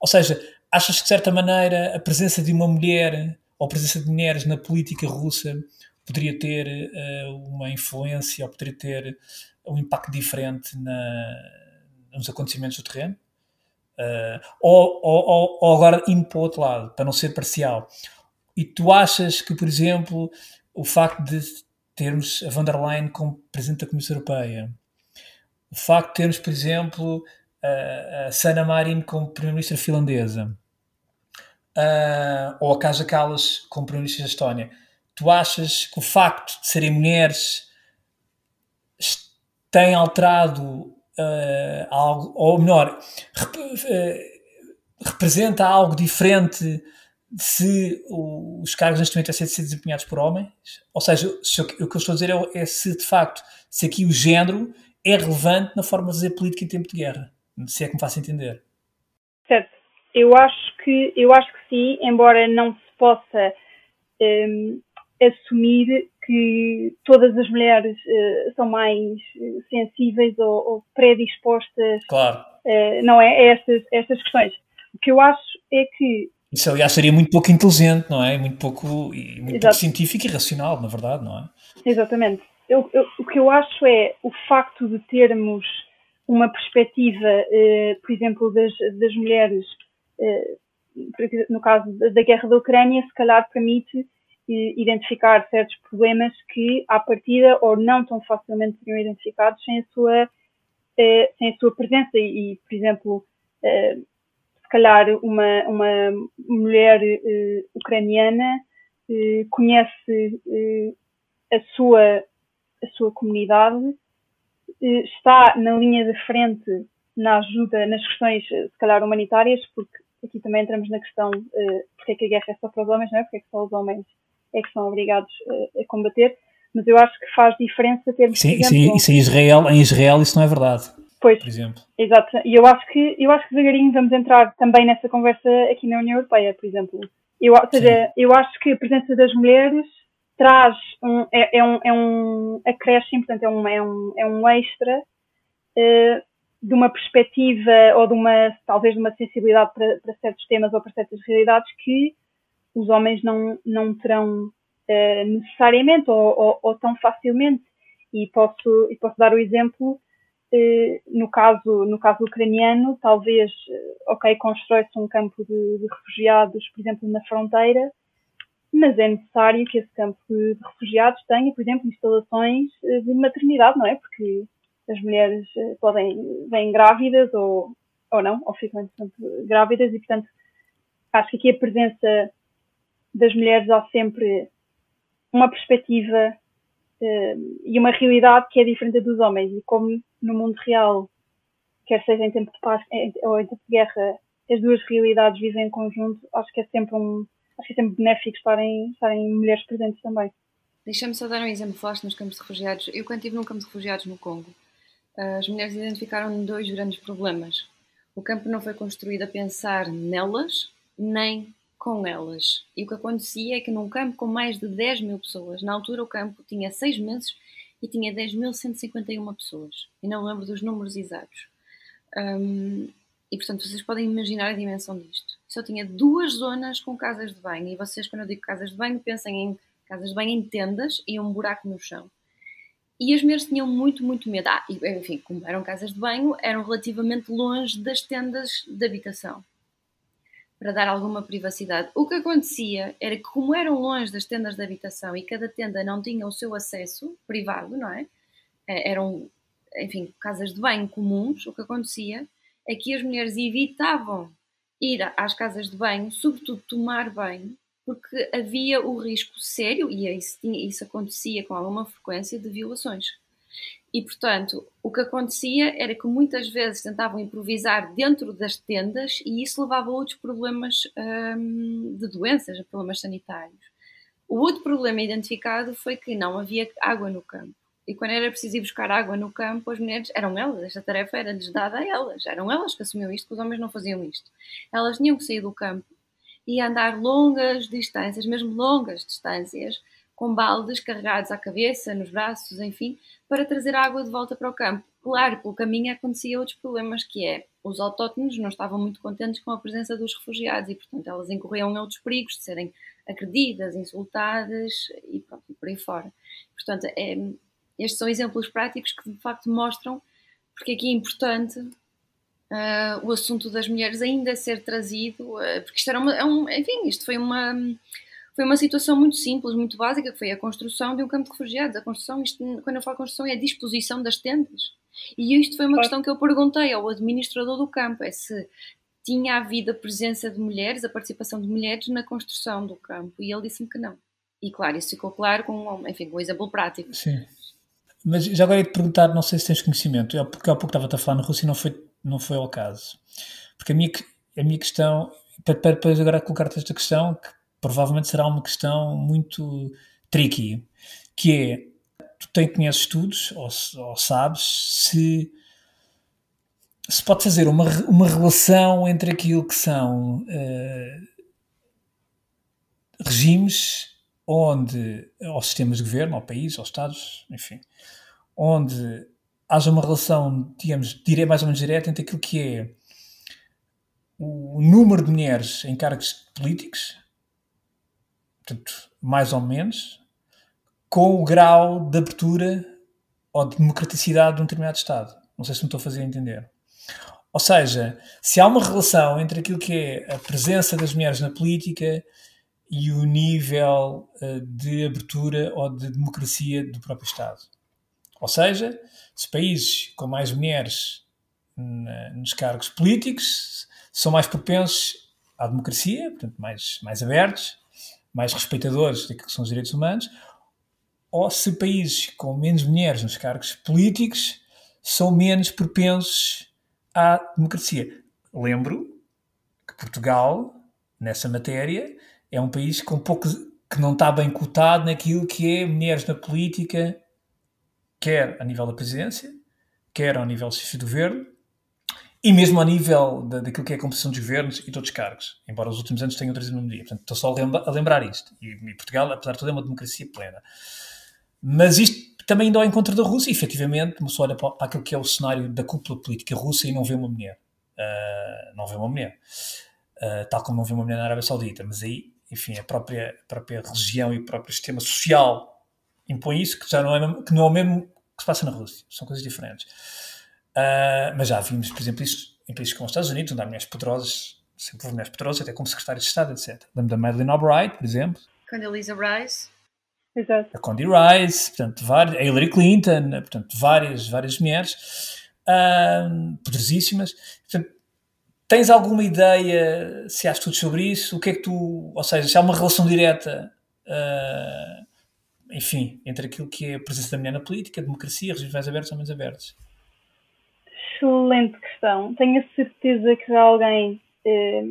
Ou seja, achas que de certa maneira a presença de uma mulher ou a presença de mulheres na política russa poderia ter uma influência ou poderia ter um impacto diferente na, nos acontecimentos do terreno, uh, ou, ou, ou, agora indo para o outro lado, para não ser parcial. E tu achas que, por exemplo, o facto de termos a von der Leyen como Presidente da Comissão Europeia, o facto de termos, por exemplo, a, a Sanna Marin como Primeira-Ministra finlandesa, ou a Kaja Kallas como Primeira-Ministra da Estónia, tu achas que o facto de serem mulheres tem alterado uh, algo, ou melhor, rep, uh, representa algo diferente se os cargos neste momento a ser desempenhados por homens? Ou seja, se, o que eu estou a dizer é, é, se de facto, se aqui o género é relevante na forma de fazer política em tempo de guerra, se é que me faço entender. Certo. Eu acho que, eu acho que sim, embora não se possa um, assumir que todas as mulheres uh, são mais sensíveis ou, ou predispostas claro. uh, não é, a estas, estas questões. O que eu acho é que isso, aliás, seria muito pouco inteligente, não é? Muito pouco, muito pouco científico e racional, na verdade, não é? Exatamente. Eu, eu, o que eu acho é o facto de termos uma perspectiva, eh, por exemplo, das, das mulheres, eh, no caso da guerra da Ucrânia, se calhar permite eh, identificar certos problemas que, à partida, ou não tão facilmente seriam identificados sem a sua, eh, sem a sua presença. E, por exemplo, eh, se calhar uma, uma mulher eh, ucraniana conhece a sua, a sua comunidade eh, está na linha de frente na ajuda nas questões, eh, se calhar, humanitárias, porque aqui também entramos na questão uh, porque é que a guerra é só para os homens, não é? Porque é que só os homens é que são obrigados uh, a combater, mas eu acho que faz diferença termos, sim, exemplo, sim, em Israel, em Israel isso não é verdade. Pois, por exemplo. Exato. E eu acho que eu acho que devagarinho vamos entrar também nessa conversa aqui na União Europeia, por exemplo. Eu, ou seja, sim. eu acho que a presença das mulheres traz um, é, é, um, é um acréscimo, portanto, é um, é um, é um extra uh, de uma perspectiva ou de uma, talvez, de uma sensibilidade para, para certos temas ou para certas realidades que os homens não, não terão uh, necessariamente ou, ou, ou, tão facilmente. E posso, e posso dar o exemplo, uh, no, caso, no caso ucraniano, talvez, ok, constrói-se um campo de, de refugiados, por exemplo, na fronteira, mas é necessário que esse campo de refugiados tenha, por exemplo, instalações eh, de maternidade, não é? Porque as mulheres eh, podem vêm grávidas ou, ou não, ou ficam entretanto grávidas e, portanto, acho que aqui a presença das mulheres há sempre uma perspectiva uh, e uma realidade que é diferente dos homens e como no mundo real, quer seja em tempo de paz ou em tempo de guerra, as duas realidades vivem em conjunto, acho que é sempre um acho que é sempre benéfico estarem, estarem mulheres presentes também. Deixa-me só dar um exemplo, falaste nos campos de refugiados. Eu, quando estive num campo de refugiados no Congo, as mulheres identificaram dois grandes problemas. O campo não foi construído a pensar nelas, nem com elas. E o que acontecia é que num campo com mais de 10 mil pessoas, na altura o campo tinha 6 meses e tinha 10.151 pessoas. E não lembro dos números exatos. Um, e portanto vocês podem imaginar a dimensão disto só tinha duas zonas com casas de banho. E vocês, quando eu digo casas de banho, pensem em casas de banho em tendas e um buraco no chão. E as mulheres tinham muito, muito medo. Ah, enfim, como eram casas de banho, eram relativamente longe das tendas de habitação para dar alguma privacidade. O que acontecia era que, como eram longe das tendas de habitação e cada tenda não tinha o seu acesso privado, não é? é eram, enfim, casas de banho comuns. O que acontecia é que as mulheres evitavam ir às casas de banho, sobretudo tomar banho, porque havia o risco sério, e isso, isso acontecia com alguma frequência, de violações. E, portanto, o que acontecia era que muitas vezes tentavam improvisar dentro das tendas e isso levava a outros problemas hum, de doenças, problemas sanitários. O outro problema identificado foi que não havia água no campo. E quando era preciso ir buscar água no campo, as mulheres, eram elas, esta tarefa era-lhes dada a elas, eram elas que assumiam isto, que os homens não faziam isto. Elas tinham que sair do campo e andar longas distâncias, mesmo longas distâncias, com baldes carregados à cabeça, nos braços, enfim, para trazer água de volta para o campo. Claro, pelo caminho acontecia outros problemas, que é, os autóctones não estavam muito contentes com a presença dos refugiados e, portanto, elas incorriam em outros perigos de serem agredidas, insultadas e, pronto, e por aí fora. Portanto, é, estes são exemplos práticos que de facto mostram porque aqui é importante uh, o assunto das mulheres ainda ser trazido, uh, porque isto era uma, é um, enfim, isto foi uma foi uma situação muito simples, muito básica, que foi a construção de um campo de refugiados. A construção, isto, quando eu falo construção, é a disposição das tendas. E isto foi uma questão que eu perguntei ao administrador do campo, é se tinha havido a presença de mulheres, a participação de mulheres na construção do campo. E ele disse-me que não. E claro, isso ficou claro com, enfim, com um exemplo prático. Sim. Mas já agora ia te perguntar, não sei se tens conhecimento, eu, porque há pouco estava a falar na Rússia e não foi, não foi ao caso. Porque a minha, a minha questão, para, para depois agora colocar-te esta questão, que provavelmente será uma questão muito tricky, que é, tu tens, conheces estudos, ou, ou sabes, se, se pode fazer uma, uma relação entre aquilo que são uh, regimes onde, aos sistemas de governo, ao país, aos Estados, enfim, onde haja uma relação, digamos, direi mais ou menos direta entre aquilo que é o número de mulheres em cargos políticos, portanto, mais ou menos, com o grau de abertura ou de democraticidade de um determinado Estado. Não sei se me estou a fazer entender. Ou seja, se há uma relação entre aquilo que é a presença das mulheres na política e o nível uh, de abertura ou de democracia do próprio Estado. Ou seja, se países com mais mulheres nos cargos políticos são mais propensos à democracia, portanto, mais, mais abertos, mais respeitadores daquilo que são os direitos humanos, ou se países com menos mulheres nos cargos políticos são menos propensos à democracia. Lembro que Portugal, nessa matéria, é um país com pouco que não está bem cotado naquilo que é mulheres na política, quer a nível da presidência, quer ao nível do governo, e mesmo ao nível da, daquilo que é a composição dos governos e de outros cargos, embora os últimos anos tenham trazido uma medida. Portanto, estou só a, a lembrar isto. E, e, Portugal, apesar de tudo, é uma democracia plena. Mas isto também indo ao encontro da Rússia, e efetivamente, uma pessoa olha para, para aquilo que é o cenário da cúpula política russa e não vê uma mulher. Uh, não vê uma mulher. Uh, tal como não vê uma mulher na Arábia Saudita. Mas aí, enfim, a própria, a própria religião e o próprio sistema social impõe isso, que já não é, que não é o mesmo que se passa na Rússia. São coisas diferentes. Uh, mas já vimos, por exemplo, isso em países como os Estados Unidos, onde há mulheres poderosas, sempre houve mulheres poderosas, até como secretárias de Estado, etc. Lembro da Madeleine Albright, por exemplo. Condoleezza Rice. Exato. A Condi Rice, portanto, várias, a Hillary Clinton, portanto, várias, várias mulheres uh, poderosíssimas. Portanto, tens alguma ideia, se há estudos sobre isso? O que é que tu, ou seja, se há uma relação direta, uh, enfim, entre aquilo que é a presença da mulher na política, a democracia, regimes mais abertos ou menos abertos? Excelente questão. Tenho a certeza que alguém eh,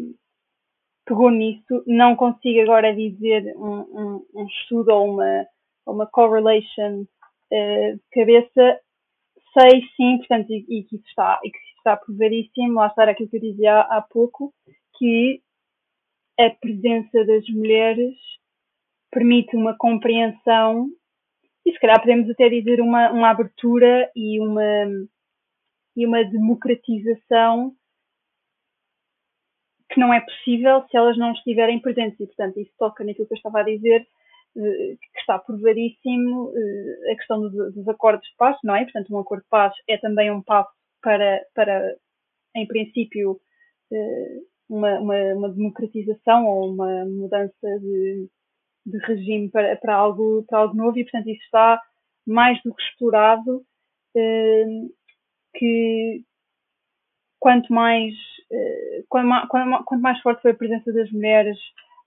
pegou nisso. Não consigo agora dizer um, um, um estudo ou uma, uma correlation eh, de cabeça. Sei sim, portanto, e, e, que isso está, e que está proveríssimo, lá está aquilo que eu dizia há, há pouco, que a presença das mulheres permite uma compreensão e se calhar podemos até dizer uma, uma abertura e uma, e uma democratização que não é possível se elas não estiverem presentes. E, portanto, isso toca naquilo que eu estava a dizer, eh, que está provadíssimo eh, a questão dos, acordos de paz, não é? Portanto, um acordo de paz é também um passo para, para em princípio, eh, uma, uma, uma democratização ou uma mudança de, de regime para, para, algo, para algo novo e, portanto, isso está mais do que explorado que quanto mais, uh, quanto, mais forte foi a presença das mulheres,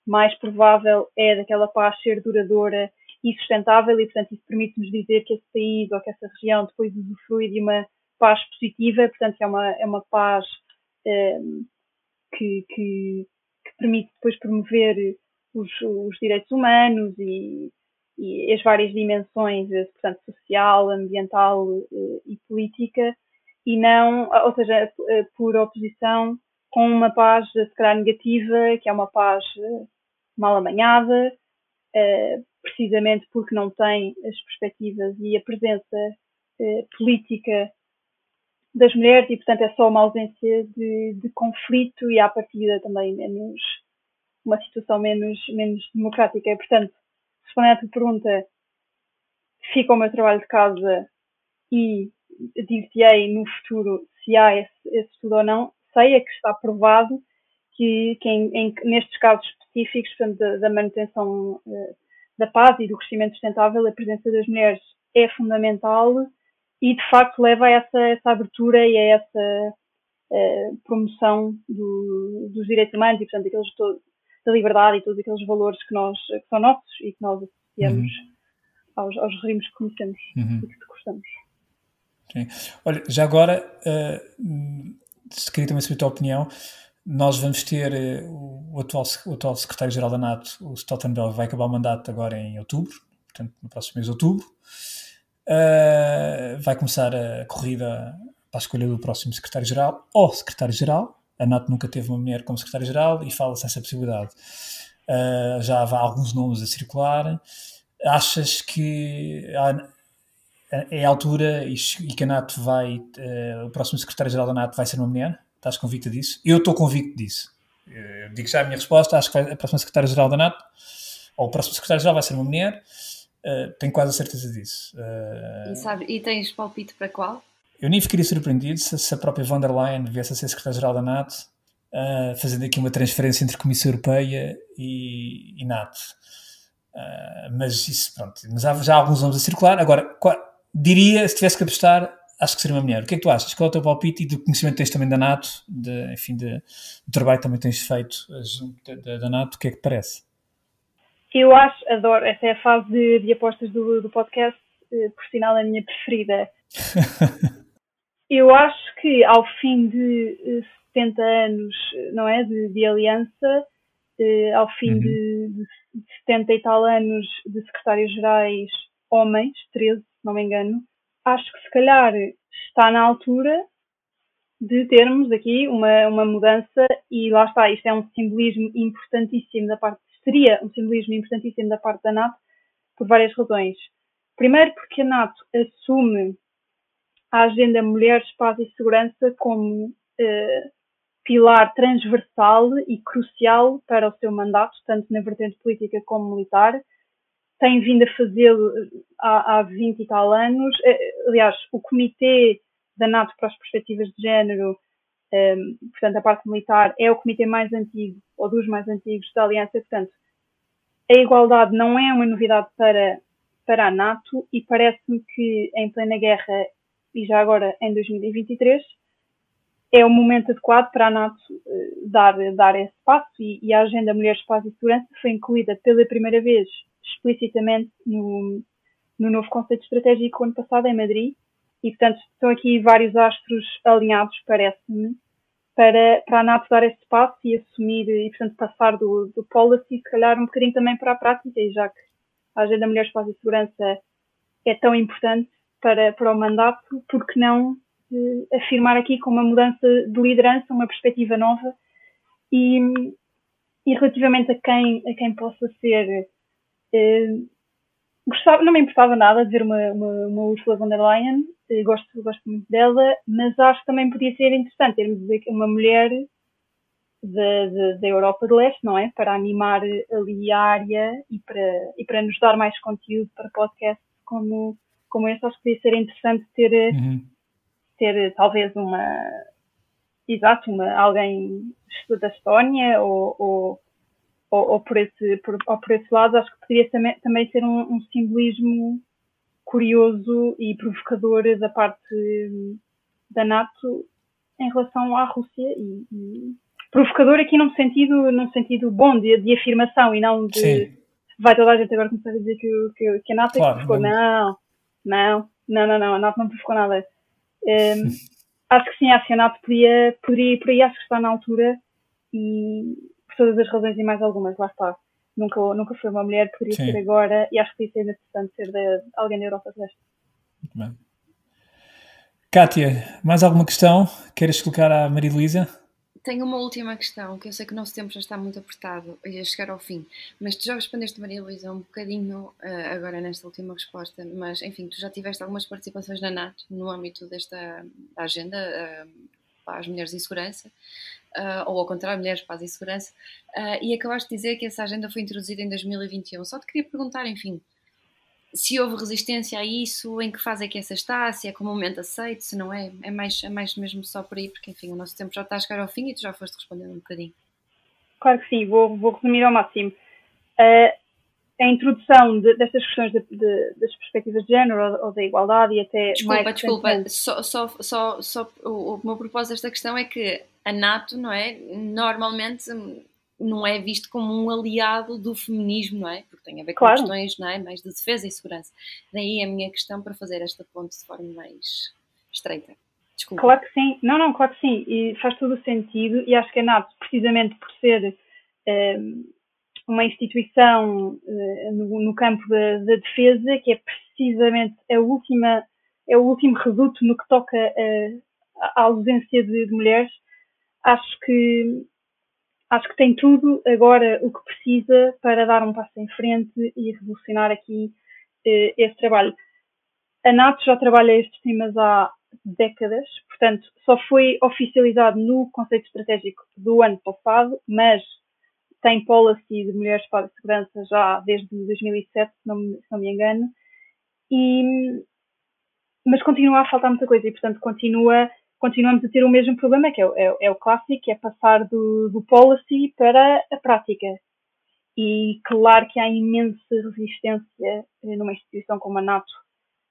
mais provável é daquela paz ser duradoura e sustentável e, portanto, isso permite-nos dizer que esse país ou que essa região depois usufrui de uma paz positiva, portanto, é uma, é uma paz um, ehm, que, que, que, permite depois promover os, os direitos humanos e, e, as várias dimensões, portanto, social, ambiental eh, e política, e não, ou seja, eh, por oposição com uma paz, se calhar, negativa, que é uma paz eh, mal amanhada, eh, precisamente porque não tem as perspectivas e a presença política das mulheres e, portanto, é só uma ausência de, de conflito e, à partida, também menos, uma situação menos, menos democrática. E, portanto, respondendo à tua pergunta, fica o meu trabalho de casa e dir-te-ei no futuro se há esse, esse, estudo ou não, sei é que está provado que, que em, em, nestes casos específicos, portanto, da, da manutenção uh, da paz e do crescimento sustentável, a presença das mulheres é fundamental e, de facto, leva a essa, essa abertura e a essa uh, promoção do, dos direitos humanos e, portanto, aqueles todo, da liberdade e todos aqueles valores que, nós, que são nossos e que nós associamos uhum. aos, aos regimes que conhecemos uhum. e que gostamos. Sim. Olha, já agora, uh, queria também saber a tua opinião, nós vamos ter uh, o, atual, o atual secretário-geral da NATO, o Stoltenberg, vai acabar o mandato agora em outubro, portanto, no próximo mês de outubro. Uh, vai começar a corrida para a escolha do próximo secretário-geral ou secretário-geral. A NATO nunca teve uma mulher como secretário-geral e fala-se essa possibilidade. uh, já há alguns nomes a circular. Achas que é a altura e, que a NATO vai, uh, o próximo secretário-geral da NATO vai ser uma mulher? Estás convicta disso? Eu estou convicto disso. Eu digo já a minha resposta, acho que vai, a próxima secretária-geral da NATO, ou o próximo secretário-geral vai ser uma mulher, uh, tenho quase a certeza disso. Uh, e, sabe, e tens palpite para qual? Eu nem ficaria surpreendido se, se a própria von der Leyen viesse a ser secretária-geral da NATO, uh, fazendo aqui uma transferência entre Comissão Europeia e, e NATO. mas isso, pronto, mas há já há alguns nomes a circular. Agora, qual, diria, se tivesse que apostar, acho que seria uma mulher. O que é que tu achas? Qual é o teu palpite e do conhecimento que tens também da NATO, de, enfim, de, do trabalho que também tens feito da, da NATO, o que é que te parece? Eu acho, adoro, essa é a fase de, de apostas do, do podcast, eh, por sinal a minha preferida. Eu acho que ao fim de 70 eh, anos, não é, de, de aliança, eh, ao fim uhum. de, de 70 e tal anos de secretários-gerais homens, 13, se não me engano, acho que se calhar está na altura de termos aqui uma, uma mudança e lá está, isto é um simbolismo importantíssimo da parte, seria um simbolismo importantíssimo da parte da NATO por várias razões. Primeiro porque a NATO assume a agenda Mulheres, Paz e Segurança como eh, pilar transversal e crucial para o seu mandato, tanto na vertente política como militar, tem vindo a fazê-lo eh, há, há 20 e tal anos. Eh, aliás, o Comitê da NATO para as Perspectivas de Género, um, ehm, portanto, a parte militar, é o comitê mais antigo, ou dos mais antigos da Aliança. Portanto, a igualdade não é uma novidade para, para a NATO e parece-me que em plena guerra, e já agora em 2023, é o momento adequado para a NATO dar, dar esse passo e, e a Agenda Mulheres, Paz e Segurança foi incluída pela primeira vez explicitamente no, no novo conceito estratégico ano passado em Madrid. E, portanto, estão aqui vários astros alinhados, parece-me, para, para a NATO dar esse passo e assumir e, portanto, passar do, do policy, se calhar, um bocadinho também para a prática, e já que a Agenda Mulheres, Paz e Segurança é tão importante para, para o mandato, porque não eh, afirmar aqui com uma mudança de liderança, uma perspectiva nova e, e relativamente a quem, a quem possa ser Uh, gostava, não me importava nada de ver uma, uma, uma Ursula von der Leyen, uh, gosto, gosto muito dela, mas acho que também podia ser interessante termos uma mulher da, Europa de Leste, não é? Para animar ali a área e para, e para nos dar mais conteúdo para podcasts como, como este. Acho que podia ser interessante ter, uhum. ter talvez uma. Exato, uma, alguém da Estónia ou, ou ou, ou, por, esse, por, ou por esse lado, acho que poderia também, também ser um, um, simbolismo curioso e provocador da parte da NATO em relação à Rússia e, e provocador aqui num sentido, num sentido bom de, de afirmação e não de Sim. vai toda a gente agora começar a dizer que, que, que a NATO claro, é que provocou. Não, não, não, não, não, a NATO não provocou nada. Um, acho que sim, acho que a NATO poderia, poderia, por aí acho que está na altura e, por todas as razões e mais algumas, lá está. Nunca, nunca foi uma mulher, poderia Sim. ser agora, e acho que isso é interessante ser de alguém da Europa Leste. Muito bem. Kátia, mais alguma questão? Queres colocar à Maria Luísa? Tenho uma última questão, que eu sei que o nosso tempo já está muito apertado e a chegar ao fim, mas tu já respondeste, Maria Luísa, um bocadinho uh, agora nesta última resposta, mas enfim, tu já tiveste algumas participações na NATO no âmbito desta agenda uh, para as mulheres em segurança uh, ou ao contrário, Mulheres, Paz e Segurança, uh, e acabaste de dizer que essa agenda foi introduzida em 2021. Só te queria perguntar, enfim, se houve resistência a isso, em que fase é que essa está, se é comumente aceito, se não é, é mais, é mais mesmo só por aí, porque enfim, o nosso tempo já está a chegar ao fim e tu já foste respondendo um bocadinho. Claro que sim, vou, vou resumir ao máximo. Uh, a introdução de, destas questões de, de, das perspectivas de género ou, ou da igualdade e até desculpa, mais desculpa, só, só, só, só o, o meu propósito desta questão é que a NATO, não é? Normalmente não é visto como um aliado do feminismo, não é? Porque tem a ver com claro. questões não é? mais de defesa e segurança. Daí a minha questão para fazer esta ponte de forma mais estreita. Desculpa. Claro que sim. Não, não, claro que sim. E faz todo o sentido. E acho que a NATO, precisamente por ser um, ehm, uma instituição uh, no, no, campo da, da, defesa, que é precisamente a última, é o último reduto no que toca uh, à ausência de, de mulheres, acho que acho que tem tudo agora o que precisa para dar um passo em frente e revolucionar aqui eh, esse trabalho. A NATO já trabalha estes temas há décadas, portanto, só foi oficializado no conceito estratégico do ano passado, mas tem policy de mulheres para a segurança já desde 2007, se não, se não me engano, e, mas continua a faltar muita coisa e, portanto, continua continuamos a ter o mesmo problema, que é, é, é o clássico, é passar do, do policy para a prática. E claro que há imensa resistência eh, numa instituição como a NATO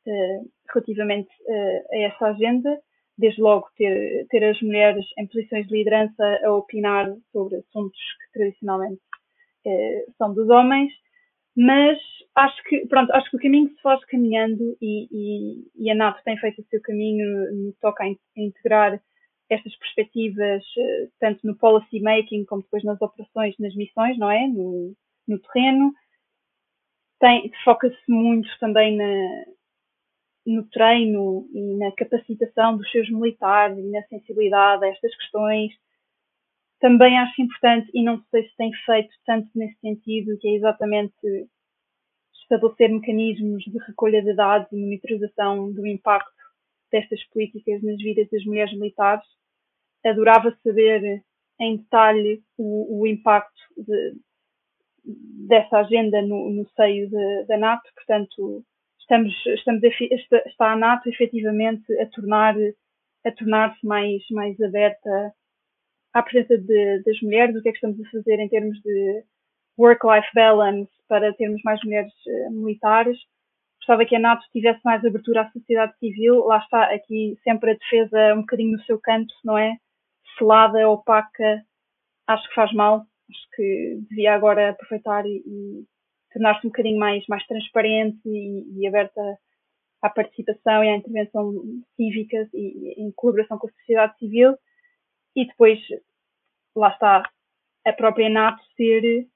eh, relativamente eh, a essa agenda, desde logo ter, ter as mulheres em posições de liderança a opinar sobre assuntos que tradicionalmente são dos homens, mas acho que, pronto, acho que o caminho se faz caminhando e, e, e a NATO tem feito o seu caminho no que toca a, integrar estas perspectivas eh, tanto no policy making como depois nas operações, nas missões, não é? No, no terreno. Foca-se muito também na, no treino e na capacitação dos seus militares e na sensibilidade a estas questões. Também acho importante, e não sei se tem feito tanto nesse sentido, que é exatamente estabelecer mecanismos de recolha de dados e monitorização do impacto destas políticas nas vidas das mulheres militares. Adorava saber em detalhe o, o impacto de, dessa agenda no, no seio de, da NATO, portanto, estamos, estamos a, está a NATO efetivamente a tornar a tornar-se mais, mais aberta à presença de, das mulheres, o que é que estamos a fazer em termos de work-life balance para termos mais mulheres uh, militares. Gostava que a NATO tivesse mais abertura à sociedade civil. Lá está, aqui sempre a defesa um bocadinho no seu canto, não é? Selada, opaca, acho que faz mal. Acho que devia agora aproveitar e, e tornar-se um bocadinho mais, mais transparente e, e, aberta à participação e à intervenção cívica e, e em colaboração com a sociedade civil. E depois, lá está, a própria NATO ser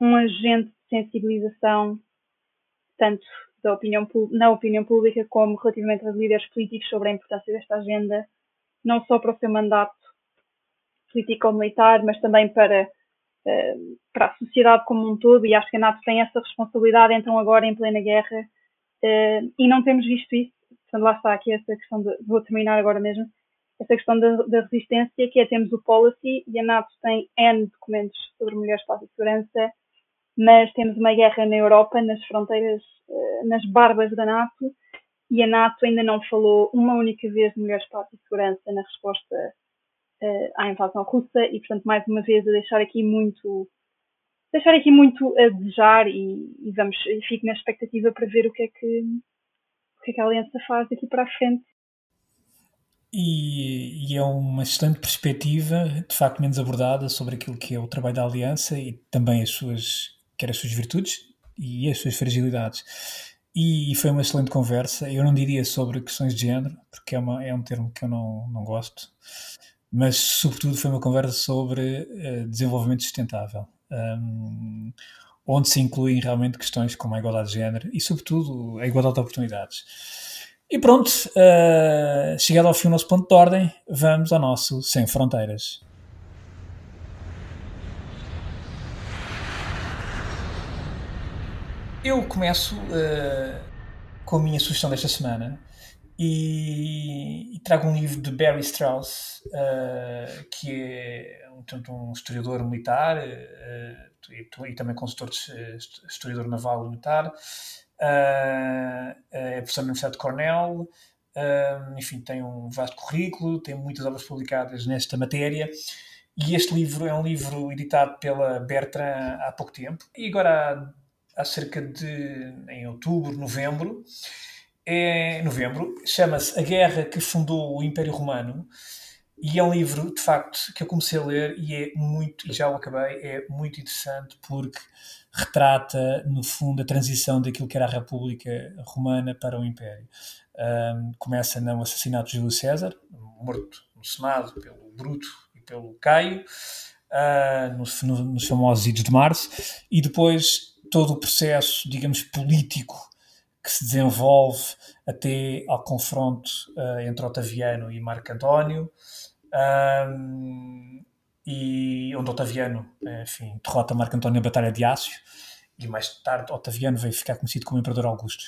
um agente de sensibilização, tanto da opinião, na opinião pública como relativamente aos líderes políticos sobre a importância desta agenda, não só para o seu mandato político-militar, mas também para, para a sociedade como um todo, e acho que a NATO tem essa responsabilidade, então agora em plena guerra, eh, e não temos visto isso, portanto lá está aqui essa questão de, vou terminar agora mesmo, essa questão da, da resistência, que é temos o policy, e a NATO tem N documentos sobre mulheres para a segurança, mas temos uma guerra na Europa, nas fronteiras, eh, nas barbas da NATO, e a NATO ainda não falou uma única vez de mulheres, paz e segurança na resposta uh, à invasão russa, e portanto, mais uma vez, a deixar aqui muito deixar aqui muito a desejar e, e vamos, e fico na expectativa para ver o que é que o que é que a Aliança faz daqui para a frente. E, e, é uma excelente perspectiva, de facto menos abordada, sobre aquilo que é o trabalho da Aliança e também as suas quer as suas virtudes e as suas fragilidades. E, foi uma excelente conversa. Eu não diria sobre questões de género, porque é, uma, é um termo que eu não, não gosto, mas, sobretudo, foi uma conversa sobre uh, desenvolvimento sustentável, um, onde se incluem realmente questões como a igualdade de género e, sobretudo, a igualdade de oportunidades. E pronto, uh, chegado ao fim do nosso ponto de ordem, vamos ao nosso Sem Fronteiras. Eu começo uh, com a minha sugestão desta semana e, e trago um livro de Barry Strauss, uh, que é tanto um historiador militar uh, e, e, também consultor de, historiador naval militar. é professor da Universidade de Cornell, enfim, tem um vasto currículo, tem muitas obras publicadas nesta matéria. E este livro é um livro editado pela Bertrand há pouco tempo. E agora há cerca de em outubro, novembro, é novembro, chama-se A Guerra que Fundou o Império Romano e é um livro, de facto, que eu comecei a ler e é muito, e já o acabei, é muito interessante porque retrata, no fundo, a transição daquilo que era a República Romana para o Império. Um, começa no assassinato de Júlio César, morto no Senado pelo Bruto e pelo Caio, uh, nos, nos famosos Idos de Março, e depois todo o processo, digamos, político que se desenvolve até ao confronto uh, entre Otaviano e Marco António. Um, e onde Otaviano enfim, derrota Marco António na Batalha de Ácio e mais tarde Otaviano veio ficar conhecido como Imperador Augusto.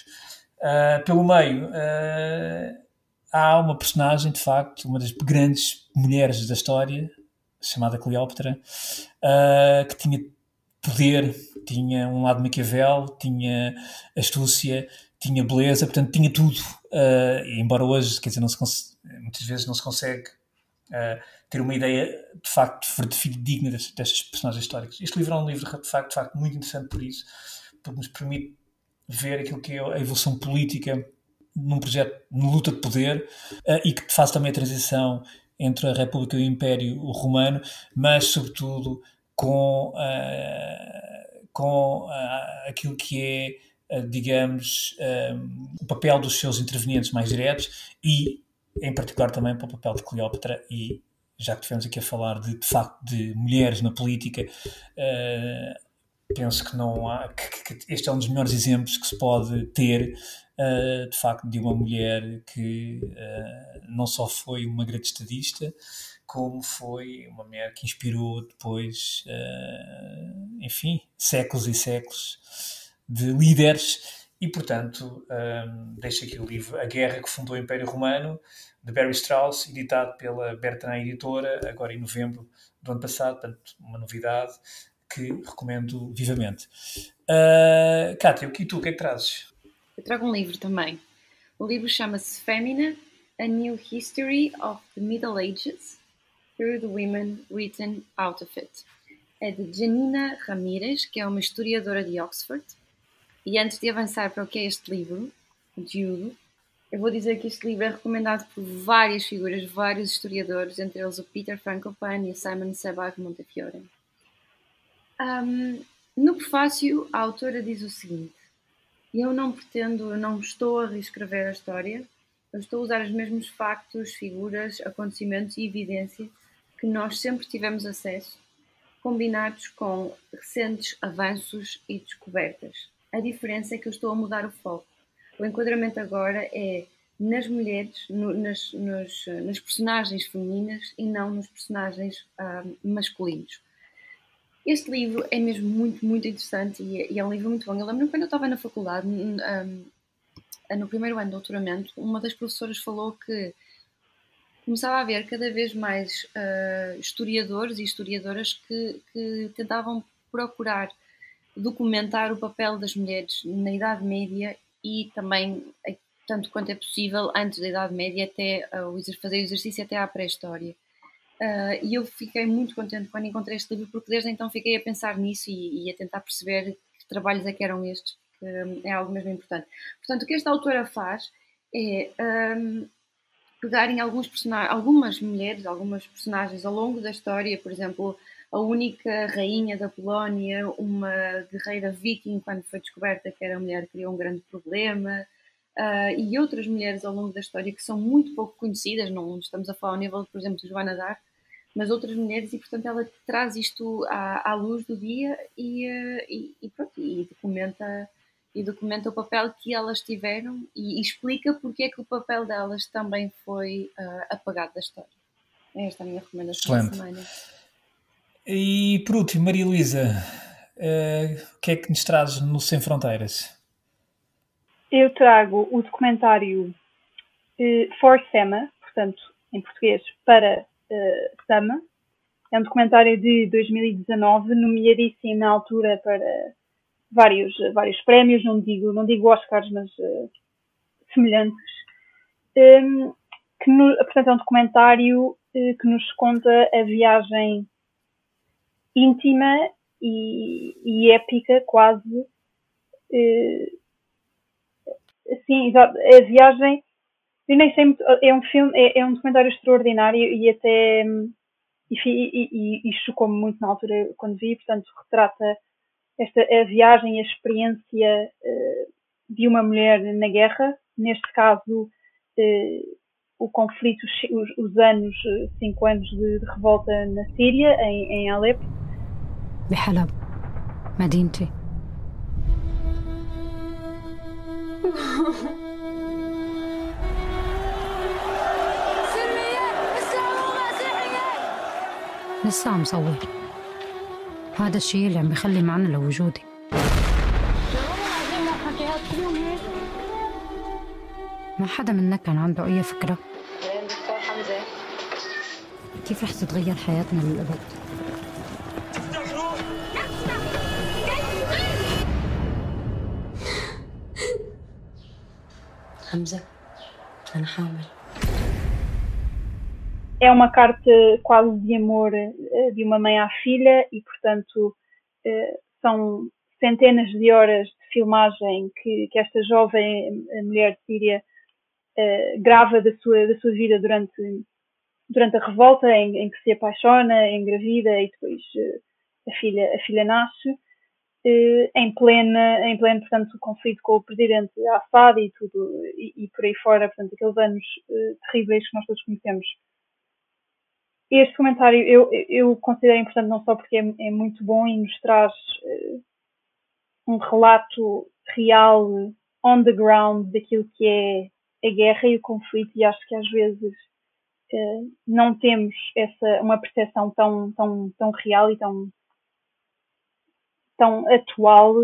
Uh, pelo meio, uh, há uma personagem, de facto, uma das grandes mulheres da história, chamada Cleópatra, uh, que tinha poder, tinha um lado Maquiavel, tinha astúcia, tinha beleza, portanto tinha tudo. embora hoje, quer dizer, não se muitas vezes não se consegue ter uma ideia de facto digna destas personagens históricas. Este livro é um livro de facto, de facto muito interessante por isso, porque nos permite ver aquilo que é a evolução política num projeto de luta de poder uh, e que faz também a transição entre a República e o Império Romano, mas sobretudo com, uh, com uh, aquilo que é, digamos, o papel dos seus intervenientes mais diretos e, em particular, também para o papel de Cleópatra e já que estivemos aqui a falar de, de facto de mulheres na política, uh, penso que não há que, que, este é um dos melhores exemplos que se pode ter uh, de facto de uma mulher que uh, não só foi uma grande estadista como foi uma mulher que inspirou depois enfim séculos e séculos de líderes e portanto um, deixo aqui o livro A Guerra que fundou o Império Romano de Barry Strauss, editado pela Bertrand Editora, agora em novembro do ano passado, portanto, uma novidade que recomendo vivamente. Uh, e tu, o que é que trazes? Eu trago um livro também. O livro chama-se Femina, A New History of the Middle Ages Through the Women Written Out of It. É de Janina Ramírez, que é uma historiadora de Oxford. E antes de avançar para o que é este livro, conteúdo, eu vou dizer que este livro é recomendado por várias figuras, vários historiadores, entre eles o Peter Frankopan e o Simon Sebag Montefiore. Um, no prefácio, a autora diz o seguinte: Eu não pretendo, não estou a reescrever a história, eu estou a usar os mesmos factos, figuras, acontecimentos e evidência que nós sempre tivemos acesso, combinados com recentes avanços e descobertas. A diferença é que eu estou a mudar o foco. O enquadramento agora é nas mulheres, no, nas, nos, nas personagens femininas e não nos personagens ah, masculinos. Este livro é mesmo muito, muito interessante e é, e é um livro muito bom. Eu lembro-me quando eu estava na faculdade, um, no primeiro ano de doutoramento, uma das professoras falou que começava a haver cada vez mais uh, historiadores e historiadoras que, que tentavam procurar documentar o papel das mulheres na Idade Média e também, eh, tanto quanto é possível, antes da Idade Média, até uh, fazer o exercício até à pré-história. Uh, e eu fiquei muito contente quando encontrei este livro, porque desde então fiquei a pensar nisso e, e a tentar perceber que trabalhos é que eram estes, porque um, é algo mesmo importante. Portanto, o que esta autora faz é um, pegar em algumas mulheres, algumas personagens ao longo da história, por exemplo, a única rainha da Polónia, uma guerreira viking, quando foi descoberta que era mulher, criou um grande problema. Uh, e outras mulheres ao longo da história que são muito pouco conhecidas, não estamos a falar ao nível, por exemplo, de Joana d'Arc, mas outras mulheres, e portanto ela traz isto à, à luz do dia e, uh, e, e, pronto, e documenta, e documenta o papel que elas tiveram e, e explica porque é que o papel delas também foi uh, apagado da história. É esta a minha recomendação Excelente. da semana. E por último, Maria Luísa, uh, o que é que nos trazes no Sem Fronteiras? Eu trago o documentário uh, For Sema, portanto, em português, para uh, Sama. É um documentário de 2019, nomeadíssimo na altura para vários, vários prémios, não digo, não digo Oscars, mas uh, semelhantes. Um, que no, portanto, é um documentário que nos conta a viagem íntima e, e épica quase. Uh, assim, a viagem, eu nem sei muito, é um filme, é, é um documentário extraordinário e até e, e, e chocou-me muito na altura quando vi, portanto retrata esta a viagem, a experiência uh, de uma mulher na guerra, neste caso uh, o conflito, os, os, anos, cinco anos de, de revolta na Síria, em, em Alepo, بحلب مدينتي. لسه عم صور هذا الشيء اللي عم بيخلي معنى لوجودي. ما حدا منا كان عنده أي فكرة. كيف رح تتغير حياتنا للأبد؟ حمزة أنا حامل É uma carta quase de amor eh, de uma mãe à filha e, portanto, eh, são centenas de horas de filmagem que, que esta jovem eh, mulher de Síria grava da sua, da sua vida durante, durante a revolta, em, em que se apaixona, engravida e depois a filha, a filha nasce. Eh, em plena, em pleno, portanto, conflito com o presidente Assad e tudo, e, e por aí fora, portanto, aqueles anos uh, terríveis que nós todos conhecemos. Este comentário eu, eu considero importante não só porque é, é muito bom e nos traz uh, um relato real, on the ground, daquilo que é a guerra e o conflito, e acho que às vezes não temos essa, uma percepção tão, tão, tão real e tão tão atual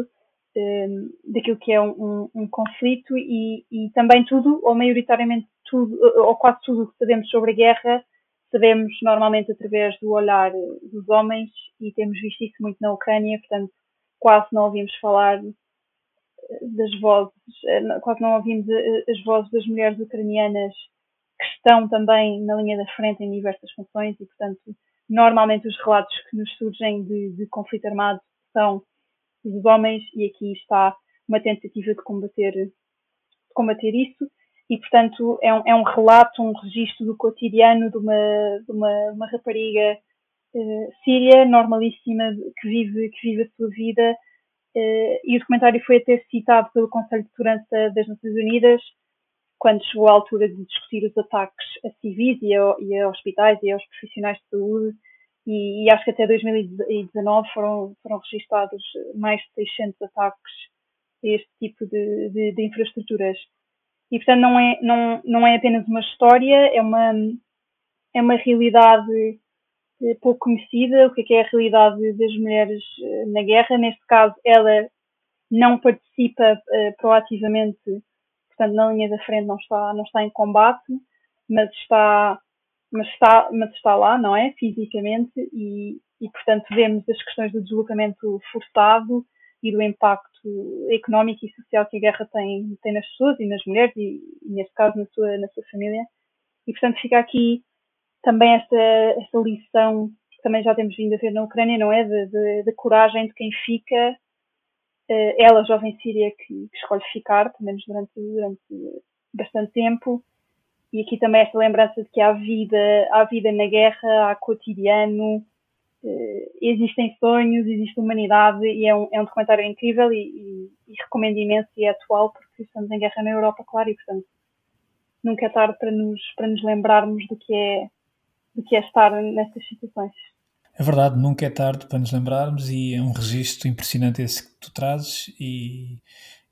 um, daquilo que é um, um, conflito e, e, também tudo, ou maioritariamente tudo, ou quase tudo que sabemos sobre a guerra, sabemos normalmente através do olhar dos homens e temos visto isso muito na Ucrânia, portanto quase não ouvimos falar eh, das vozes, eh, quase não ouvimos eh, as vozes das mulheres ucranianas que estão também na linha da frente em diversas funções e, portanto, normalmente os relatos que nos surgem de, de conflito armado são dos homens e aqui está uma tentativa de combater, de combater isso e, portanto, é um, é um relato, um registro do cotidiano de uma, de uma, uma rapariga uh, síria, normalíssima, que vive, que vive a sua vida. Uh, e o documentário foi até citado pelo Conselho de Segurança das Nações Unidas quando chegou a altura de discutir os ataques a civis e a, e a hospitais e aos profissionais de saúde e, e, acho que até 2019 foram, foram registados mais de 600 ataques a este tipo de, de, de, infraestruturas. E, portanto, não é, não, não é apenas uma história, é uma, é uma realidade eh, pouco conhecida, o que é, que é a realidade das mulheres eh, na guerra. Neste caso, ela não participa uh, proativamente, portanto, na linha da frente não está, não está em combate, mas está mas está, mas está lá, não é? Fisicamente, e, e portanto vemos as questões do deslocamento forçado e do impacto económico e social que a guerra tem, tem nas pessoas e nas mulheres, e, e neste caso na sua, na sua família. E portanto fica aqui também esta, esta lição que também já temos vindo a ver na Ucrânia, não é? Da coragem de quem fica, uh, ela, jovem síria, que, que escolhe ficar, pelo menos durante, durante bastante tempo, e aqui também esta lembrança de que há vida, há vida na guerra, há cotidiano, eh, existem sonhos, existe humanidade e é um, é um documentário incrível e, e, e, recomendo imenso e é atual porque estamos em guerra na Europa, claro, e portanto nunca é tarde para nos, para nos lembrarmos do que é do que é estar nestas situações. É verdade, nunca é tarde para nos lembrarmos e é um registro impressionante esse que tu trazes e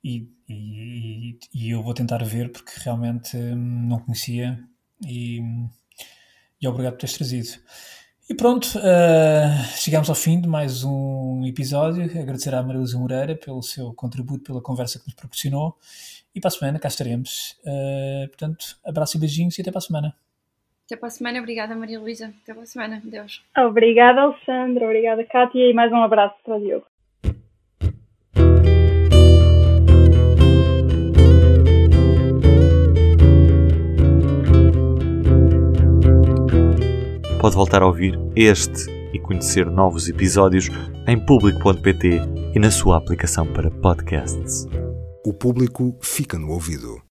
e, e, e, eu vou tentar ver porque realmente hum, não conhecia e, e obrigado por teres trazido. E pronto, uh, chegamos ao fim de mais um episódio. Agradecer à Maria Luísa Moreira pelo seu contributo, pela conversa que nos proporcionou. E para a semana cá estaremos. Uh, portanto, abraço e beijinhos e até para a semana. Até para a semana. Obrigada, Maria Luísa. Até para a semana. Deus. Obrigada, Alexandre. Obrigada, Kátia. E mais um abraço para o Diogo. Pode voltar a ouvir este e conhecer novos episódios em público.pt e na sua aplicação para podcasts. O público fica no ouvido.